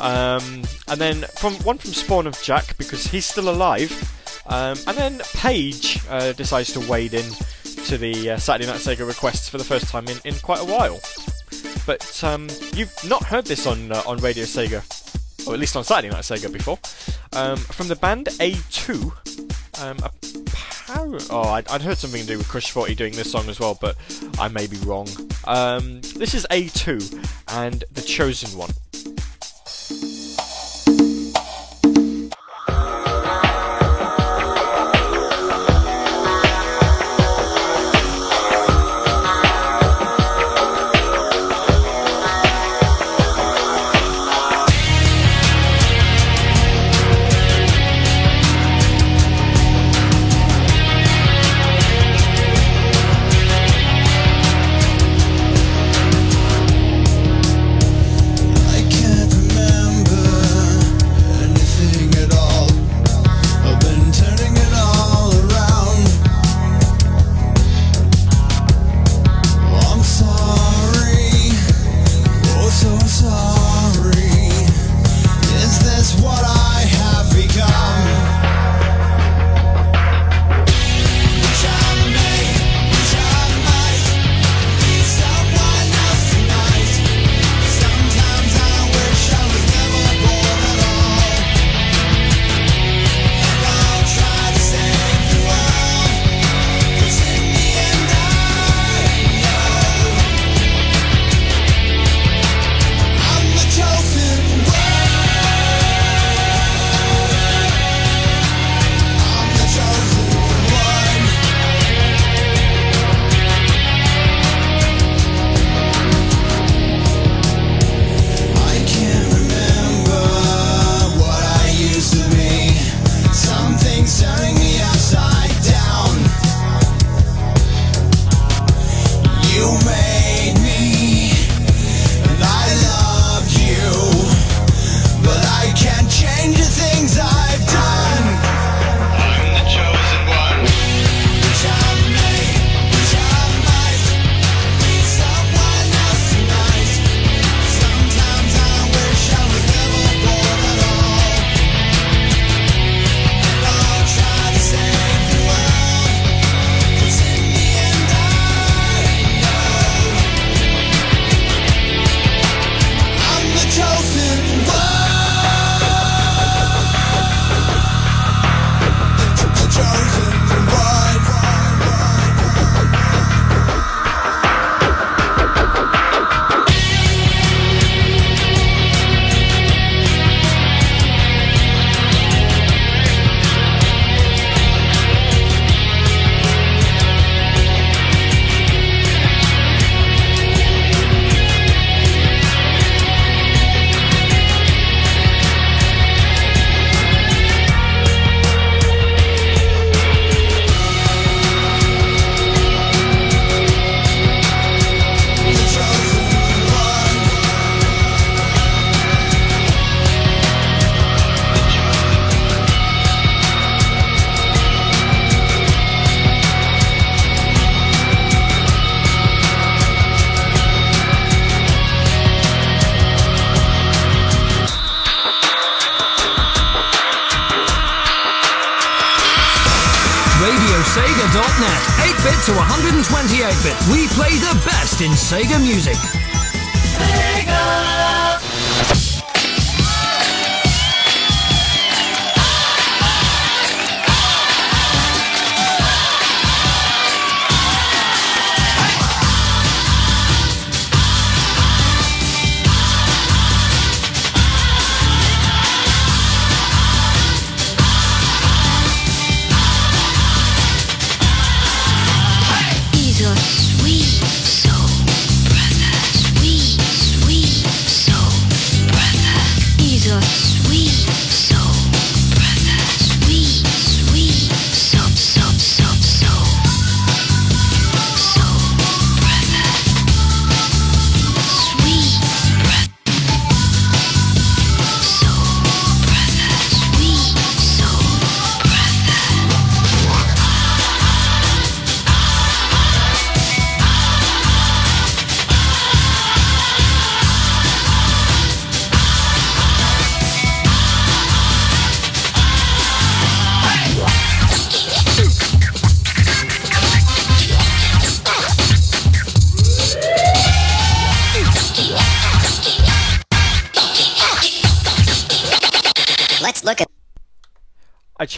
A: Um, and then from one from Spawn of Jack because he's still alive. Um, and then Paige uh, decides to wade in
H: to the uh, Saturday Night Sega requests for the first time in, in quite a while. But um, you've not heard this on uh, on Radio Sega or at least on Saturday Night Sega before, um, from the band A2. Um, oh, I'd, I'd, heard something to do with Crush 40 doing this song as well, but I may be wrong. Um, this is A2 and The Chosen One.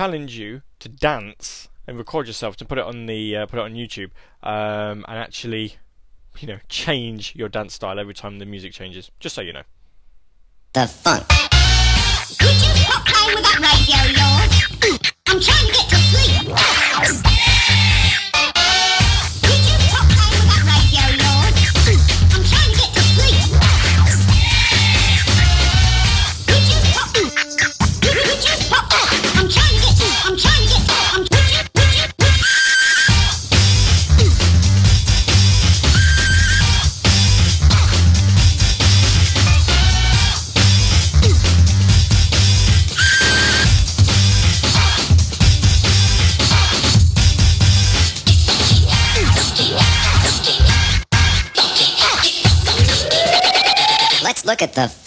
A: Challenge you to dance and record yourself to put it on the uh, put it on YouTube um, and actually, you know, change your dance style every time the music changes. Just so you know.
I: The funk.
J: Could you stop playing with that radio of yours? I'm trying to get to sleep.
I: Look at the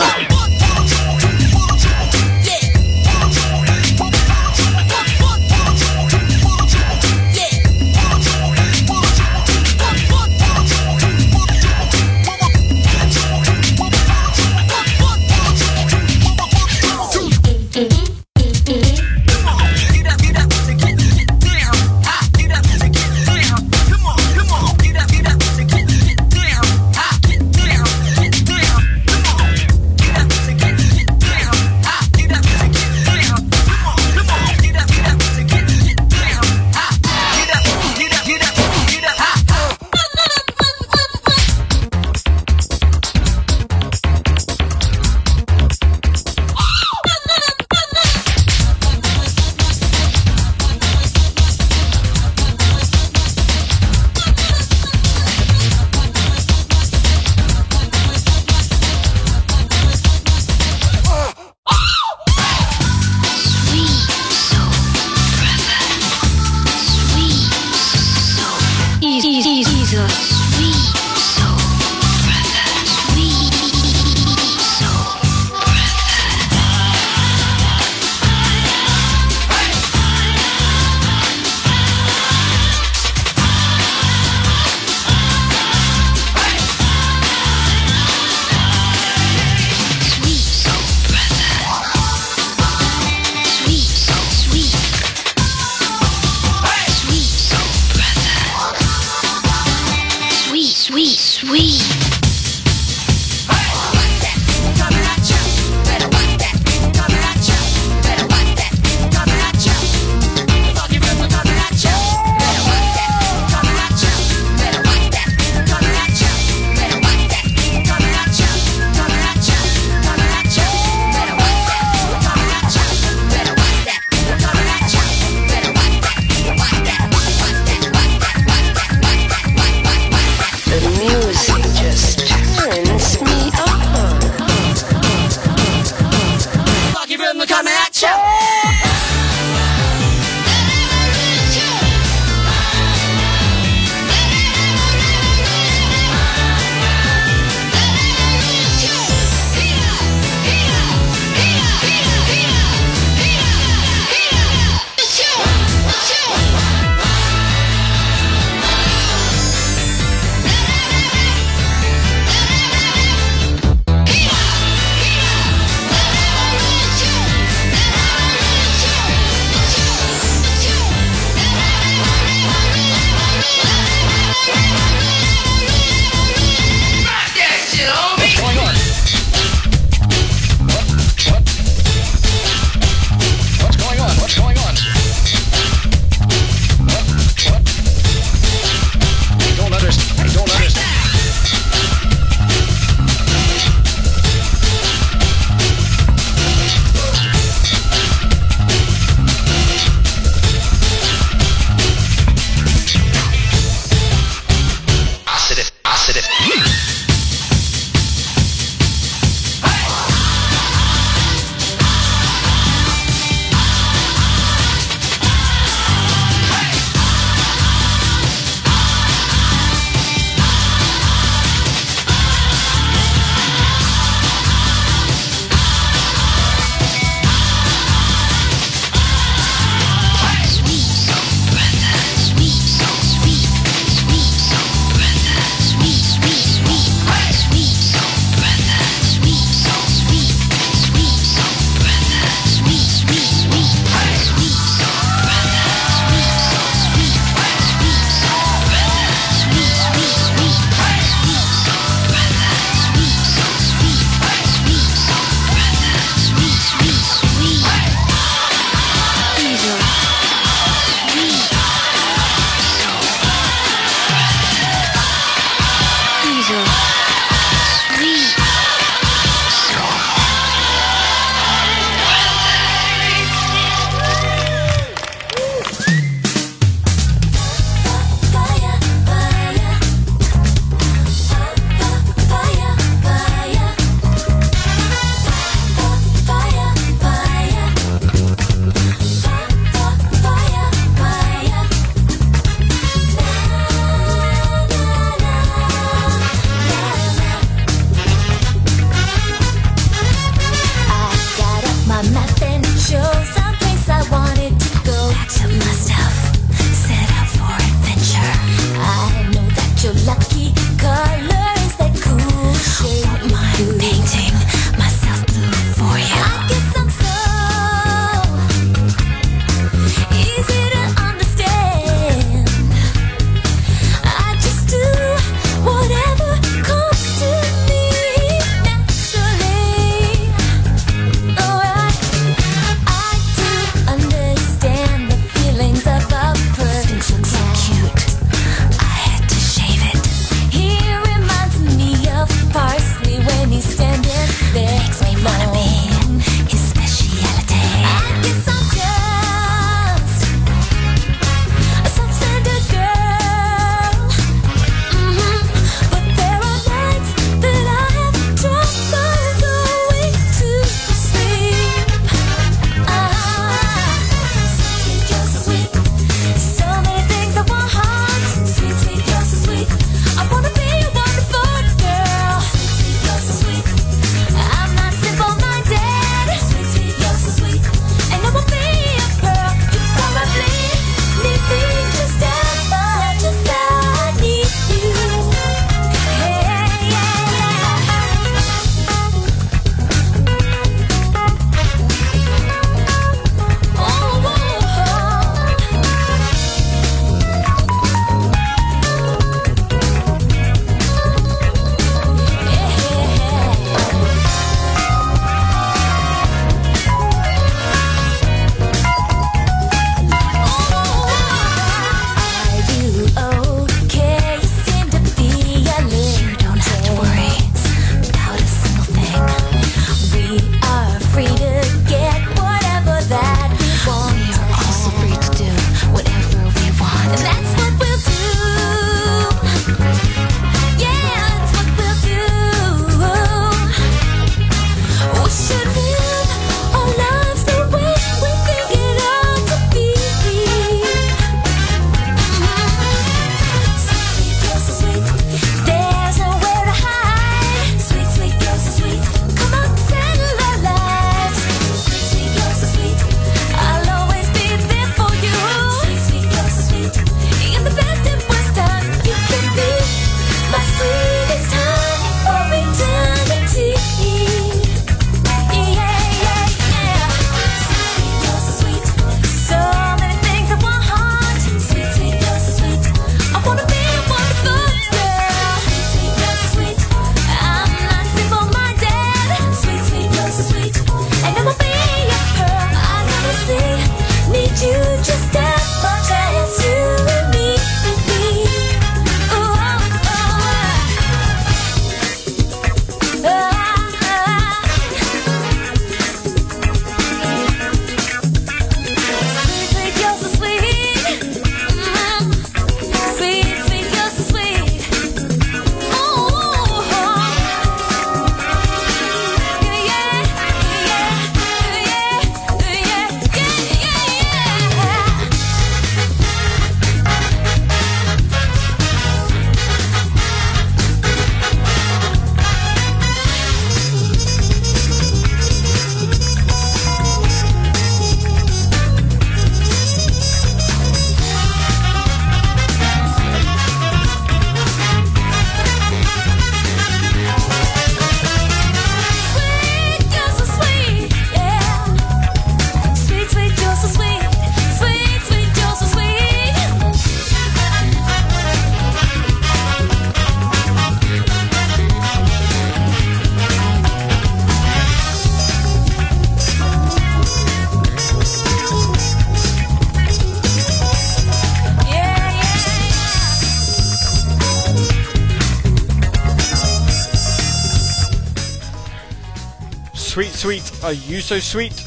A: Are You So Sweet?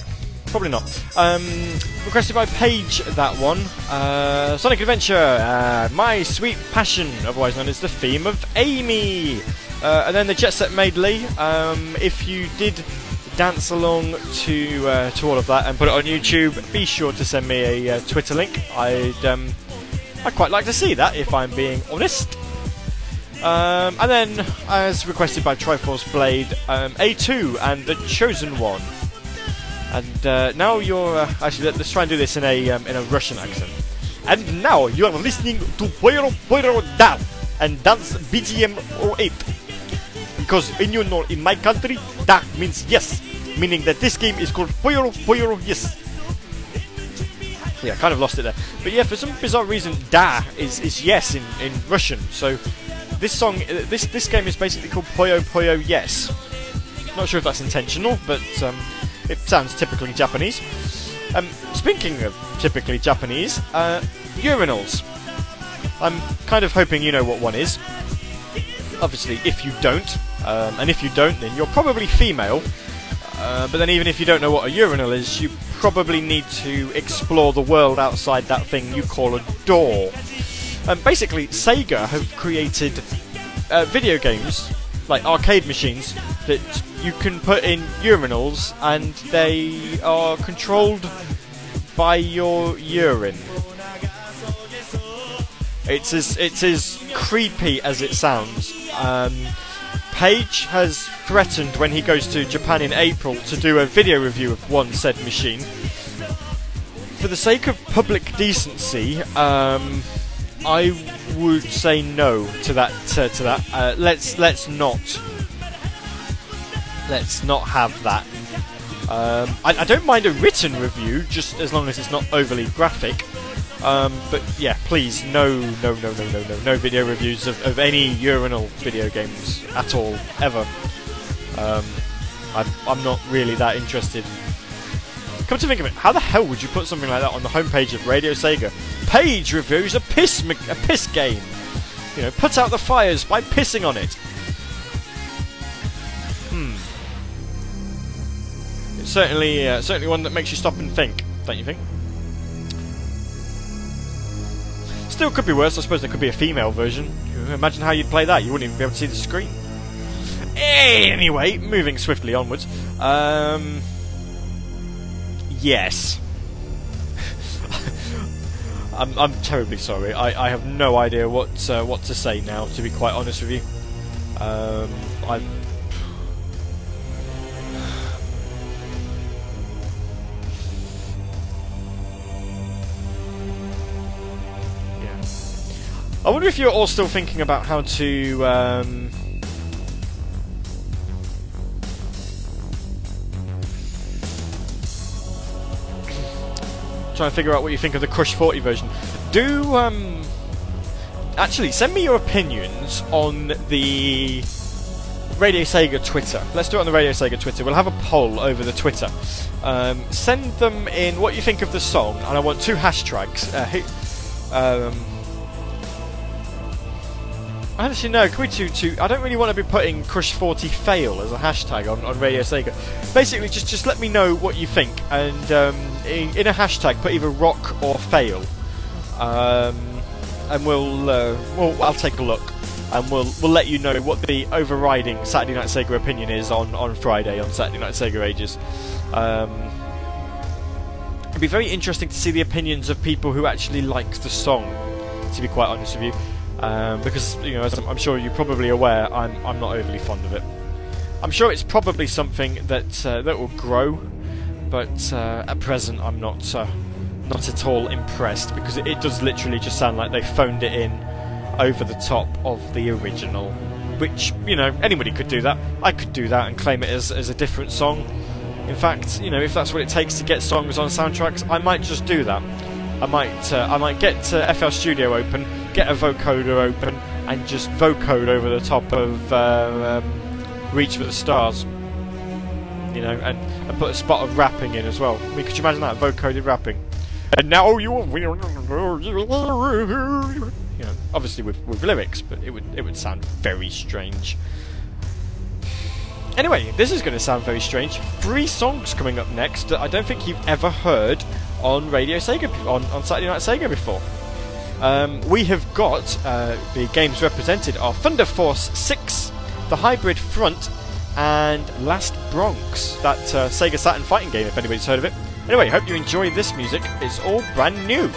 A: Probably not. Um, requested by Paige, that one. Uh, Sonic Adventure, uh, My Sweet Passion, otherwise known as the theme of Amy. Uh, and then the Jet Set Medley. Um, if you did dance along to uh, to all of that and put it on YouTube, be sure to send me a uh, Twitter link. I'd um, I'd quite like to see that, if I'm being honest. Um, and then, as requested by Triforce Blade, um, A2 and the Chosen One. And uh, now you're uh, actually let, us try and do this in a um, in a Russian accent. And now you are listening to Puyo Puyo Da and dance BGM 08. Because in you know in my country Da means yes, meaning that this game is called Puyo Puyo Yes. Yeah, kind of lost it there. But yeah, for some bizarre reason, da is, is yes in, in Russian. So this song, uh, this this game is basically called Puyo Puyo Yes. Not sure if that's intentional, but um, it sounds typically Japanese. Um, speaking of typically Japanese, uh, urinals. I'm kind of hoping you know what one is. Obviously, if you don't, um, and if you don't, then you're probably female. Uh, but then, even if you don't know what a urinal is, you probably need to explore the world outside that thing you call a door. Um, basically, Sega have created uh, video games, like arcade machines, that you can put in urinals and they are controlled by your urine. It's as it's as creepy as it sounds. Um, Page has threatened when he goes to Japan in April to do a video review of one said machine. For the sake of public decency, um, I would say no to that. Uh, to that, uh, let's let's not let's not have that. Um, I, I don't mind a written review, just as long as it's not overly graphic. Um, but yeah, please, no, no, no, no, no, no, no video reviews of, of any urinal video games at all, ever. Um, I'm, I'm not really that interested. Come to think of it, how the hell would you put something like that on the homepage of Radio Sega? Page reviews a piss a piss game. You know, put out the fires by pissing on it. Hmm. It's certainly uh, certainly one that makes you stop and think, don't you think? Still could be worse. I suppose there could be a female version. Imagine how you'd play that. You wouldn't even be able to see the screen. Anyway, moving swiftly onwards. Um, yes. I'm, I'm terribly sorry. I, I have no idea what uh, what to say now. To be quite honest with you, um, I've Yeah. I wonder if you're all still thinking about how to. Um, trying to figure out what you think of the Crush 40 version. Do um, actually send me your opinions on the Radio Sega Twitter. Let's do it on the Radio Sega Twitter. We'll have a poll over the Twitter. Um, send them in what you think of the song, and I want two hashtags. Uh, who- um, Actually, no. Can we do two? I don't really want to be putting Crush 40 fail as a hashtag on, on Radio Sega. Basically, just just let me know what you think, and um, in, a hashtag, put either rock or fail, um, and we'll, uh, we'll I'll take a look, and we'll we'll let you know what the overriding Saturday Night Sega opinion is on on Friday on Saturday Night Sega Ages. Um, it'd be very interesting to see the opinions of people who actually like the song. To be quite honest with you, um, because you know, as I'm, I'm sure you're probably aware, I'm I'm not overly fond of it. I'm sure it's probably something that uh, that will grow, but uh, at present I'm not uh, not at all impressed because it, it does literally just sound like they phoned it in over the top of the original. Which you know anybody could do that. I could do that and claim it as as a different song. In fact, you know if that's what it takes to get songs on soundtracks, I might just do that. I might uh, I might get uh, FL Studio open, get a vocoder open, and just vocode over the top of uh, um, Reach for the Stars. You know, and, and put a spot of rapping in as well. I mean, could you imagine that vocoded rapping? And now you, you know, obviously with, with lyrics, but it would it would sound very strange. anyway, this is going to sound very strange. Three songs coming up next that I don't think you've ever heard on Radio Sega on, on Saturday Night Sega before. Um, we have got uh, the games represented are Thunder Force 6, The Hybrid Front, and Last Bronx, that uh, Sega Saturn fighting game, if anybody's heard of it. Anyway, hope you enjoy this music. It's all brand new.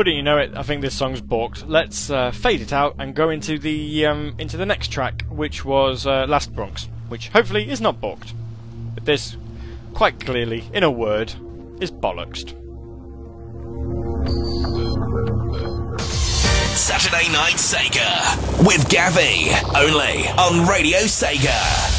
A: Wouldn't you know it? I think this song's balked. Let's uh, fade it out and go into the um, into the next track, which was uh, Last Bronx, which hopefully is not balked. But this, quite clearly, in a word, is bollocksed.
F: Saturday Night Sega with Gavi, only on Radio Sega.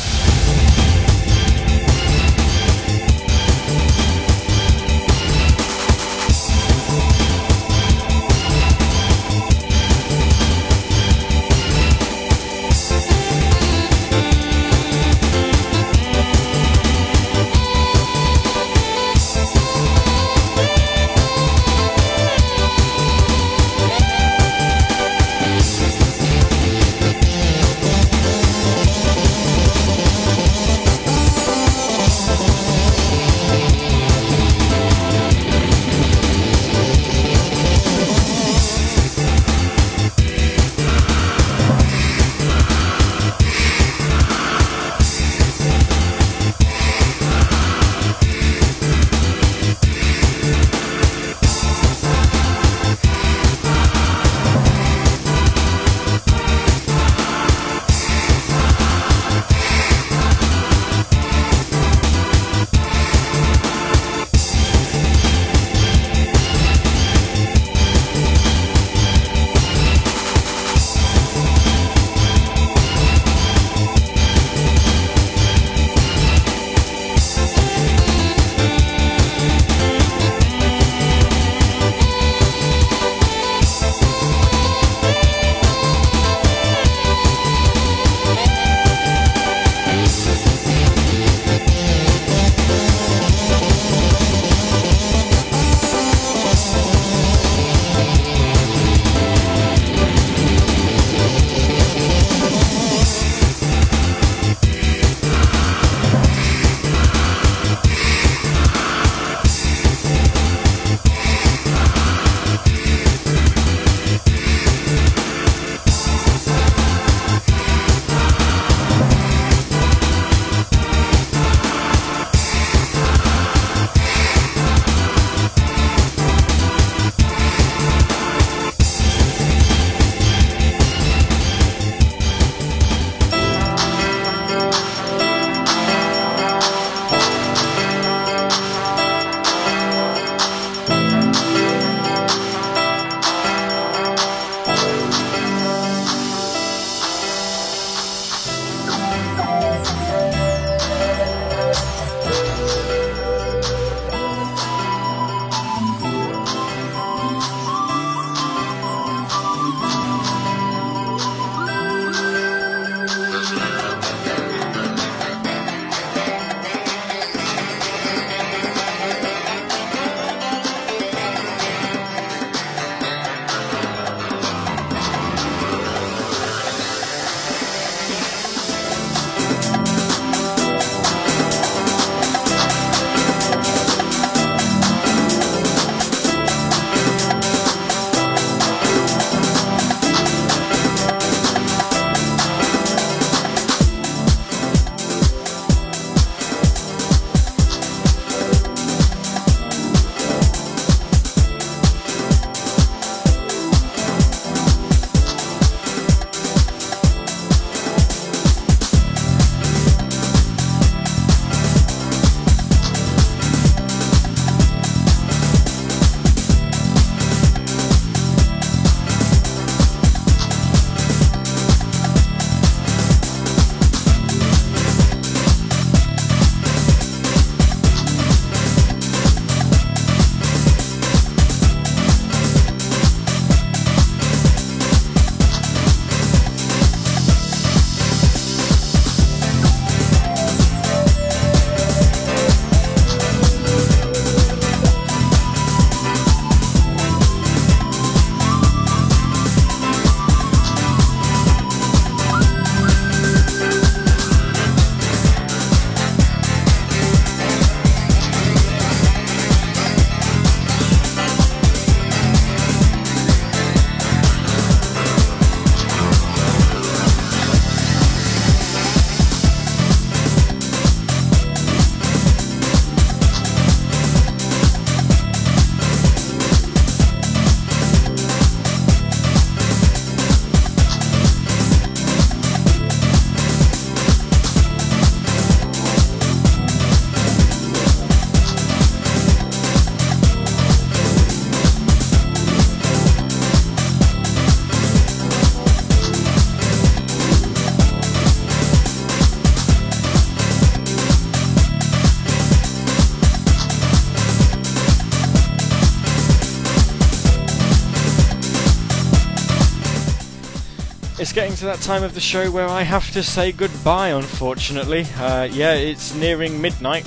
A: It's getting to that time of the show where I have to say goodbye, unfortunately. Uh, yeah, it's nearing midnight.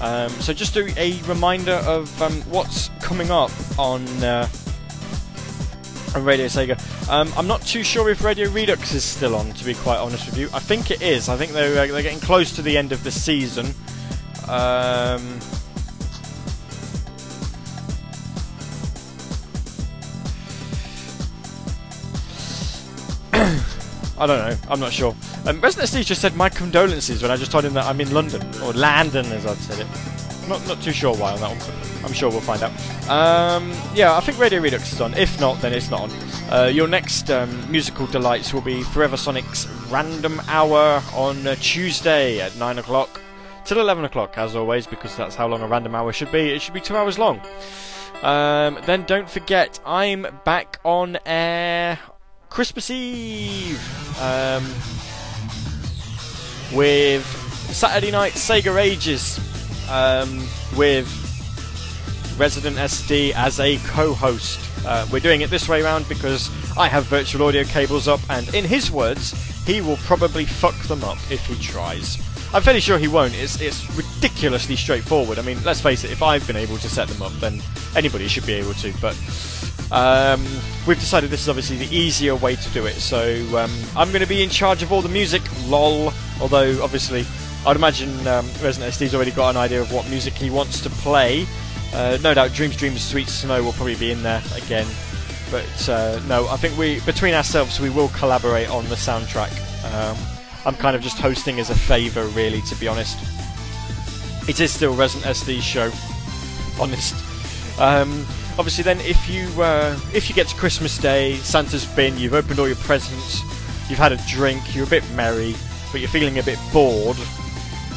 A: Um, so just a, a reminder of um, what's coming up on uh, on Radio Sega. Um, I'm not too sure if Radio Redux is still on, to be quite honest with you. I think it is. I think they're, uh, they're getting close to the end of the season. Um, I don't know. I'm not sure. Um, Resident Steve just said my condolences when I just told him that I'm in London or London, as I'd said it. Not not too sure why on that one, I'm sure we'll find out. Um, yeah, I think Radio Redux is on. If not, then it's not on. Uh, your next um, musical delights will be Forever Sonic's Random Hour on Tuesday at nine o'clock till eleven o'clock, as always, because that's how long a random hour should be. It should be two hours long. Um, then don't forget, I'm back on air Christmas Eve um, with Saturday Night Sega Ages um, with Resident SD as a co-host. Uh, we're doing it this way around because I have virtual audio cables up, and in his words, he will probably fuck them up if he tries. I'm fairly sure he won't. It's it's ridiculously straightforward. I mean, let's face it. If I've been able to set them up, then anybody should be able to. But um, we've decided this is obviously the easier way to do it. So um, I'm going to be in charge of all the music. Lol. Although obviously, I'd imagine um, Resident SD's already got an idea of what music he wants to play. Uh, no doubt, Dreams, Dreams, Sweet Snow will probably be in there again. But uh, no, I think we between ourselves we will collaborate on the soundtrack. Um, I'm kind of just hosting as a favour, really, to be honest. It is still Resident SD's show, [laughs] honest. Um, obviously, then if you uh, if you get to Christmas Day, Santa's been, you've opened all your presents, you've had a drink, you're a bit merry, but you're feeling a bit bored.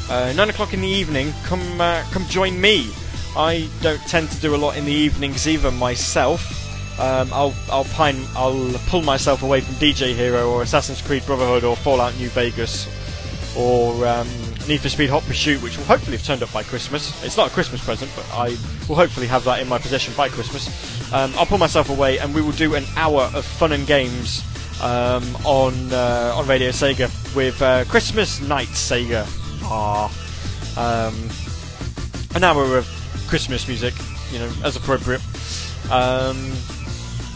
A: Uh, nine o'clock in the evening, come uh, come join me. I don't tend to do a lot in the evenings either myself. Um, I'll I'll pine I'll pull myself away from DJ Hero or Assassin's Creed Brotherhood or Fallout New Vegas or um, Need for Speed Hot Pursuit, which will hopefully have turned up by Christmas. It's not a Christmas present, but I will hopefully have that in my possession by Christmas. Um, I'll pull myself away, and we will do an hour of fun and games um, on uh, on Radio Sega with uh, Christmas Night Sega. Ah, um, an hour of Christmas music, you know, as appropriate. Um,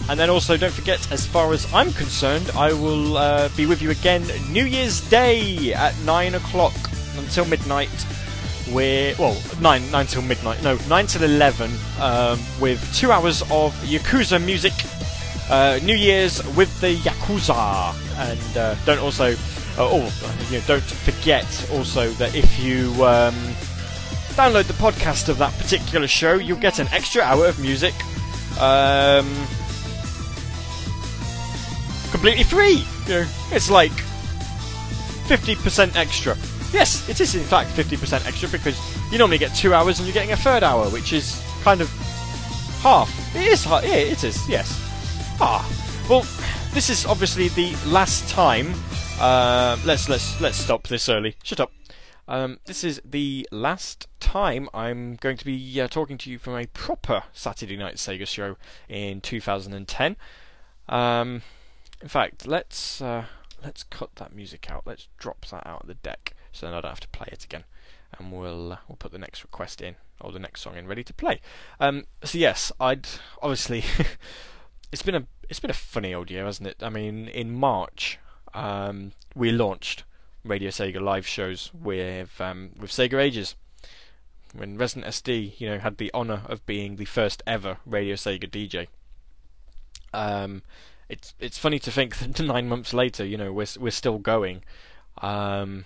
A: and then also, don't forget, as far as I'm concerned, I will uh, be with you again New Year's Day at 9 o'clock until midnight. We're, well, 9, 9 till midnight, no, 9 till 11, um, with two hours of Yakuza music. Uh, New Year's with the Yakuza. And uh, don't also, uh, oh, you know, don't forget also that if you um, download the podcast of that particular show, you'll get an extra hour of music. Um, completely free. You know, it's like 50% extra. Yes, it is in fact 50% extra because you normally get two hours and you're getting a third hour, which is kind of half. It is half. Yeah, it is. Yes. Ah. Well, this is obviously the last time. Uh, let's let's let's stop this early. Shut up. Um, this is the last time I'm going to be uh, talking to you from a proper Saturday Night Sega show in 2010. Um, in fact, let's uh, let's cut that music out. Let's drop that out of the deck so then I don't have to play it again, and we'll uh, we'll put the next request in or the next song in ready to play. Um, so yes, I'd obviously [laughs] it's been a it's been a funny old year, hasn't it? I mean, in March um, we launched Radio Sega live shows with um, with Sega Ages. When Resident SD, you know, had the honour of being the first ever Radio Sega DJ. Um, it's it's funny to think [laughs] that nine months later, you know, we're we're still going. Um,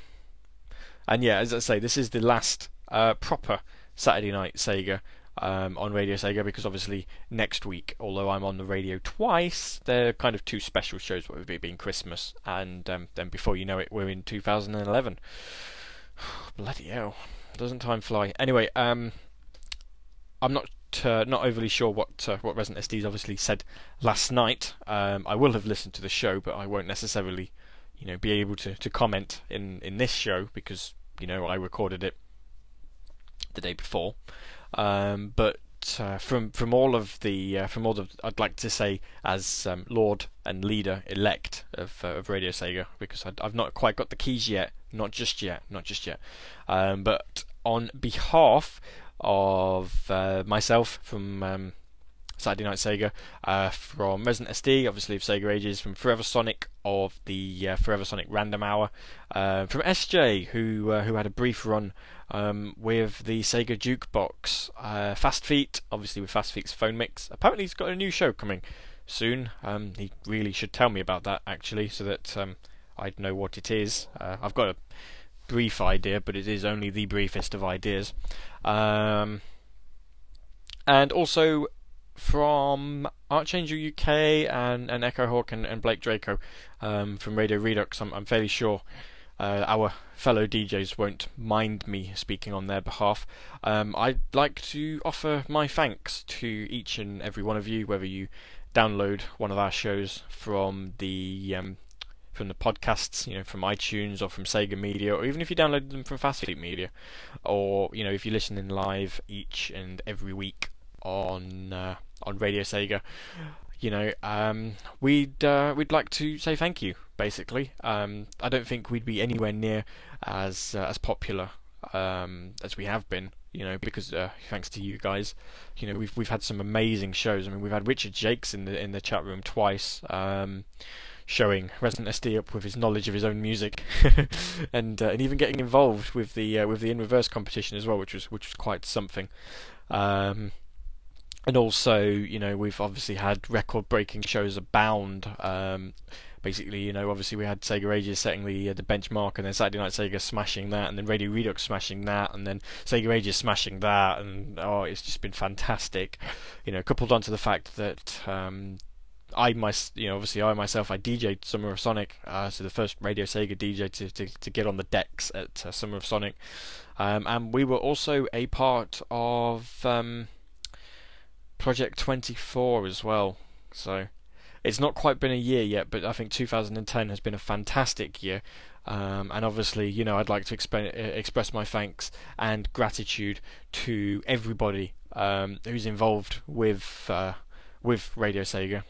A: and yeah, as I say, this is the last uh, proper Saturday night Sega um, on Radio Sega because obviously next week, although I'm on the radio twice, they're kind of two special shows, with would be being Christmas, and um, then before you know it, we're in 2011. [sighs] Bloody hell! Doesn't time fly? Anyway, um, I'm not uh, not overly sure what uh, what Resident SD's obviously said last night. Um, I will have listened to the show, but I won't necessarily, you know, be able to, to comment in, in this show because you know I recorded it the day before. Um, but uh, from from all of the uh, from all of I'd like to say as um, Lord and leader elect of uh, of Radio Sega because I, I've not quite got the keys yet, not just yet, not just yet. Um, but on behalf of uh, myself from um, Saturday Night Sega, uh, from Resident SD, obviously of Sega Ages, from Forever Sonic of the uh, Forever Sonic Random Hour, uh, from SJ who uh, who had a brief run um, with the Sega Jukebox, uh, Fast Feet, obviously with Fast Feet's phone mix. Apparently he's got a new show coming soon. Um, he really should tell me about that actually, so that um, I'd know what it is. Uh, I've got a brief idea, but it is only the briefest of ideas. Um, and also from Archangel UK and, and Echo Hawk and, and Blake Draco um, from Radio Redux. I'm, I'm fairly sure uh, our fellow DJs won't mind me speaking on their behalf. Um, I'd like to offer my thanks to each and every one of you, whether you download one of our shows from the um, from the podcasts, you know, from iTunes or from Sega Media, or even if you download them from Fast Media, or you know, if you listen in live each and every week on uh, on Radio Sega, you know, um, we'd uh, we'd like to say thank you. Basically, um, I don't think we'd be anywhere near as uh, as popular um, as we have been. You know, because uh, thanks to you guys, you know, we've we've had some amazing shows. I mean, we've had Richard Jacques in the in the chat room twice. Um, showing Resident SD up with his knowledge of his own music, [laughs] and uh, and even getting involved with the uh, with the in reverse competition as well, which was which was quite something. Um, and also, you know, we've obviously had record-breaking shows abound. Um, basically, you know, obviously we had Sega Ages setting the uh, the benchmark, and then Saturday Night Sega smashing that, and then Radio Redux smashing that, and then Sega Ages smashing that, and oh, it's just been fantastic. You know, coupled onto the fact that um, I my you know obviously I myself I DJ'd Summer of Sonic, uh, so the first Radio Sega DJ to to, to get on the decks at uh, Summer of Sonic, um, and we were also a part of um, Project 24 as well. So it's not quite been a year yet, but I think 2010 has been a fantastic year. Um, and obviously, you know, I'd like to exp- uh, express my thanks and gratitude to everybody um, who's involved with uh, with Radio Sega.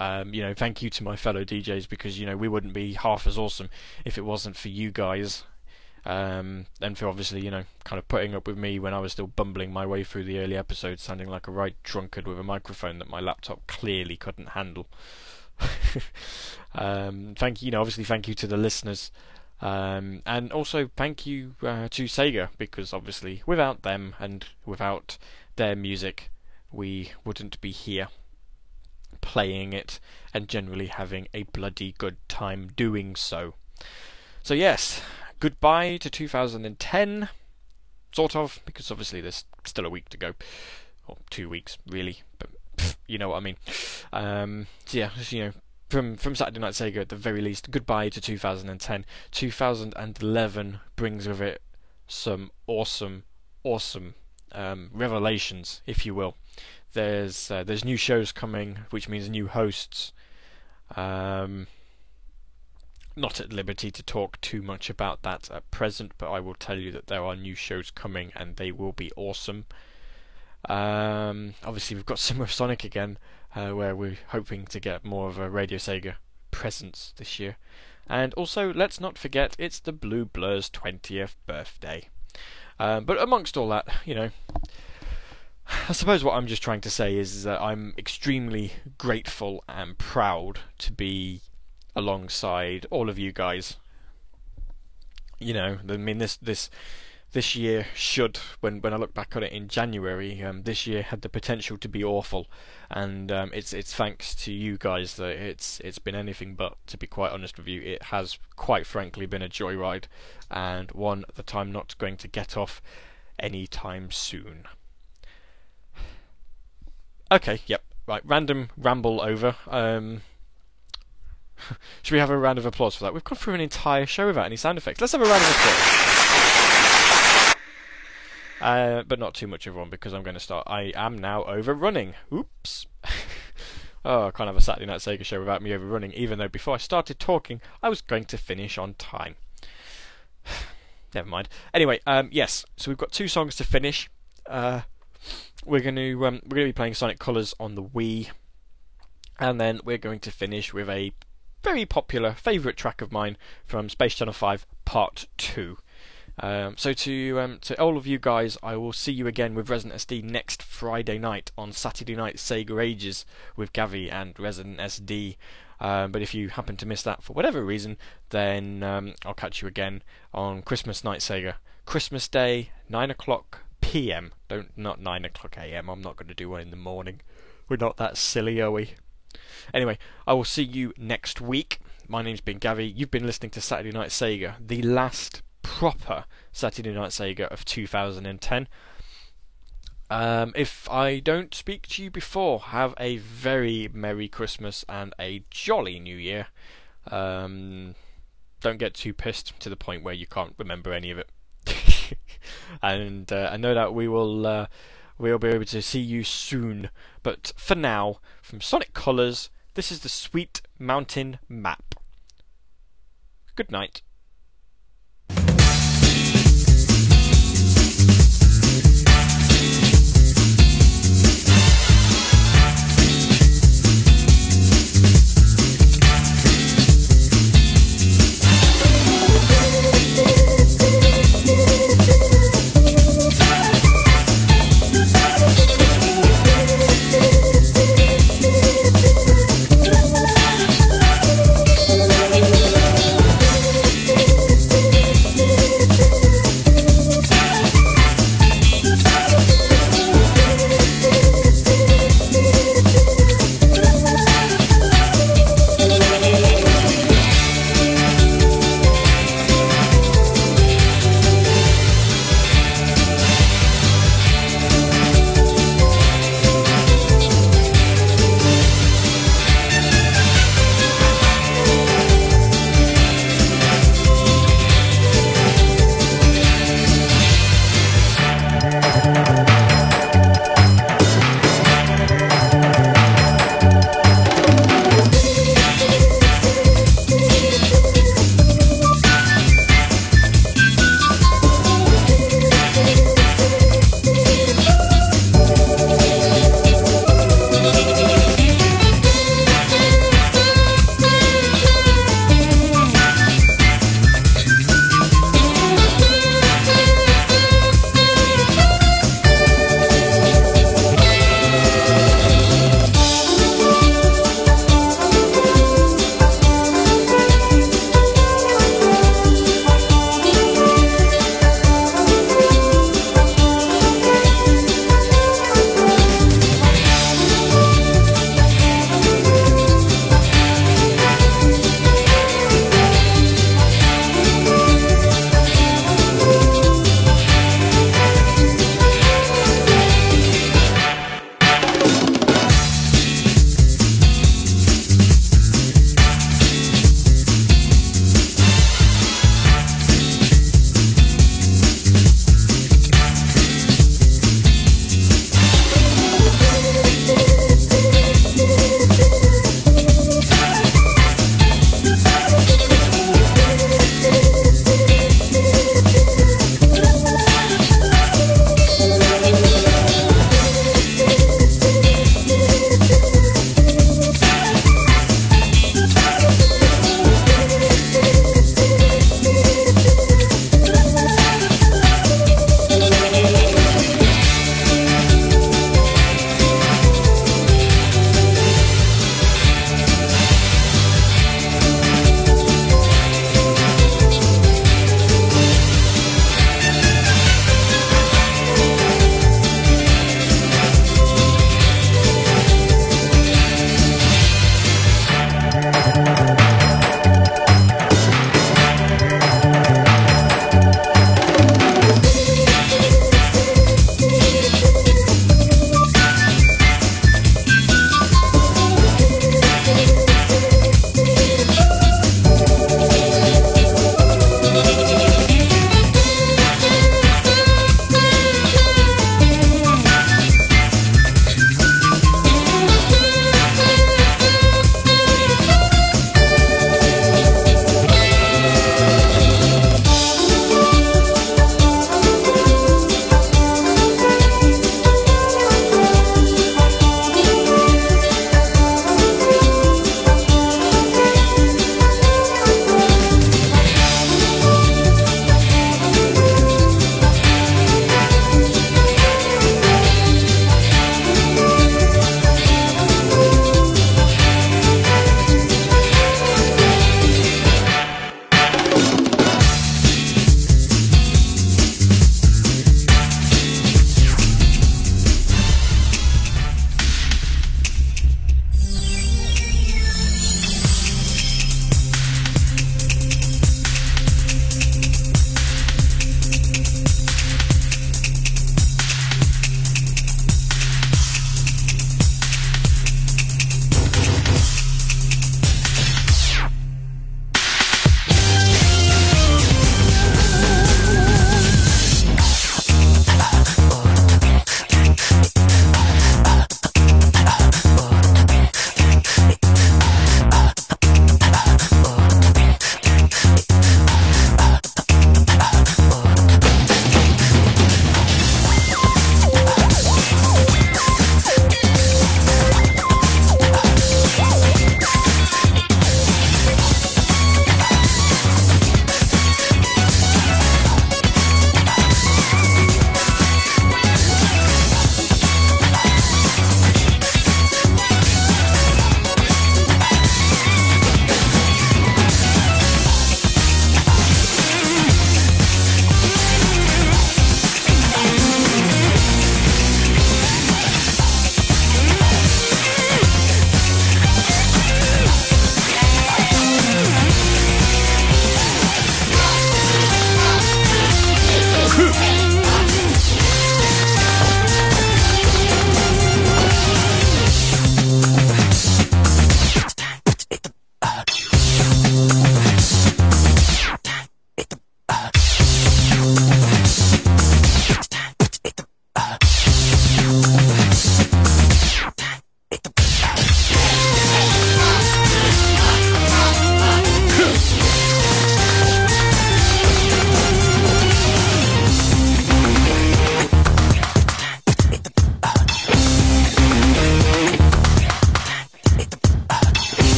A: Um, you know, thank you to my fellow DJs because you know we wouldn't be half as awesome if it wasn't for you guys. Um, and for obviously, you know, kind of putting up with me when I was still bumbling my way through the early episodes, sounding like a right drunkard with a microphone that my laptop clearly couldn't handle. [laughs] um, thank you, you know, obviously, thank you to the listeners. Um, and also thank you uh, to Sega because obviously without them and without their music, we wouldn't be here playing it and generally having a bloody good time doing so. So yes, goodbye to 2010, sort of, because obviously there's still a week to go, or two weeks really, but pff, you know what I mean. Um, so yeah, you know, from from Saturday Night Sega at the very least, goodbye to 2010. 2011 brings with it some awesome, awesome um, revelations, if you will. There's uh, there's new shows coming, which means new hosts. Um, not at liberty to talk too much about that at present, but I will tell you that there are new shows coming and they will be awesome. Um, obviously, we've got [laughs] Summer of Sonic again, uh, where we're hoping to get more of a Radio Sega presence this year. And also, let's not forget, it's the Blue Blur's 20th birthday. Um, but amongst all that, you know, [sighs] I suppose what I'm just trying to say is that I'm extremely grateful and proud to be alongside all of you guys. You know, I mean, this this this year should, when when I look back on it in January, um, this year had the potential to be awful, and um, it's it's thanks to you guys that it's it's been anything but. To be quite honest with you, it has quite frankly been a joyride, and one that I'm not going to get off anytime soon. [sighs] Okay, yep, right. Random ramble over. Um, [laughs] should we have a round of applause for that? We've gone through an entire show without any sound effects. Let's have a round of applause. Uh, but not too much of one because I'm going to start. I am now overrunning. Oops. [laughs] oh, I can't have a Saturday Night Sega show without me overrunning, even though before I started talking, I was going to finish on time. [sighs] Never mind. Anyway, um, yes, so we've got two songs to finish. Uh, we're going to um, we're going to be playing Sonic Colors on the Wii, and then we're going to finish with a very popular favourite track of mine from Space Channel 5 Part 2. Um, so to um, to all of you guys, I will see you again with Resident SD next Friday night on Saturday Night Sega Ages with Gavi and Resident SD. Um, but if you happen to miss that for whatever reason, then um, I'll catch you again on Christmas Night Sega, Christmas Day, nine o'clock p.m. Don't not nine o'clock a.m. I'm not going to do one in the morning. We're not that silly, are we? Anyway, I will see you next week. My name's been Gavi. You've been listening to Saturday Night Sega, the last proper Saturday Night Sega of 2010. Um, if I don't speak to you before, have a very Merry Christmas and a jolly New Year. Um, don't get too pissed to the point where you can't remember any of it. [laughs] and uh, I know that we will uh, we'll be able to see you soon. But for now, from Sonic Colors, this is the Sweet Mountain Map. Good night.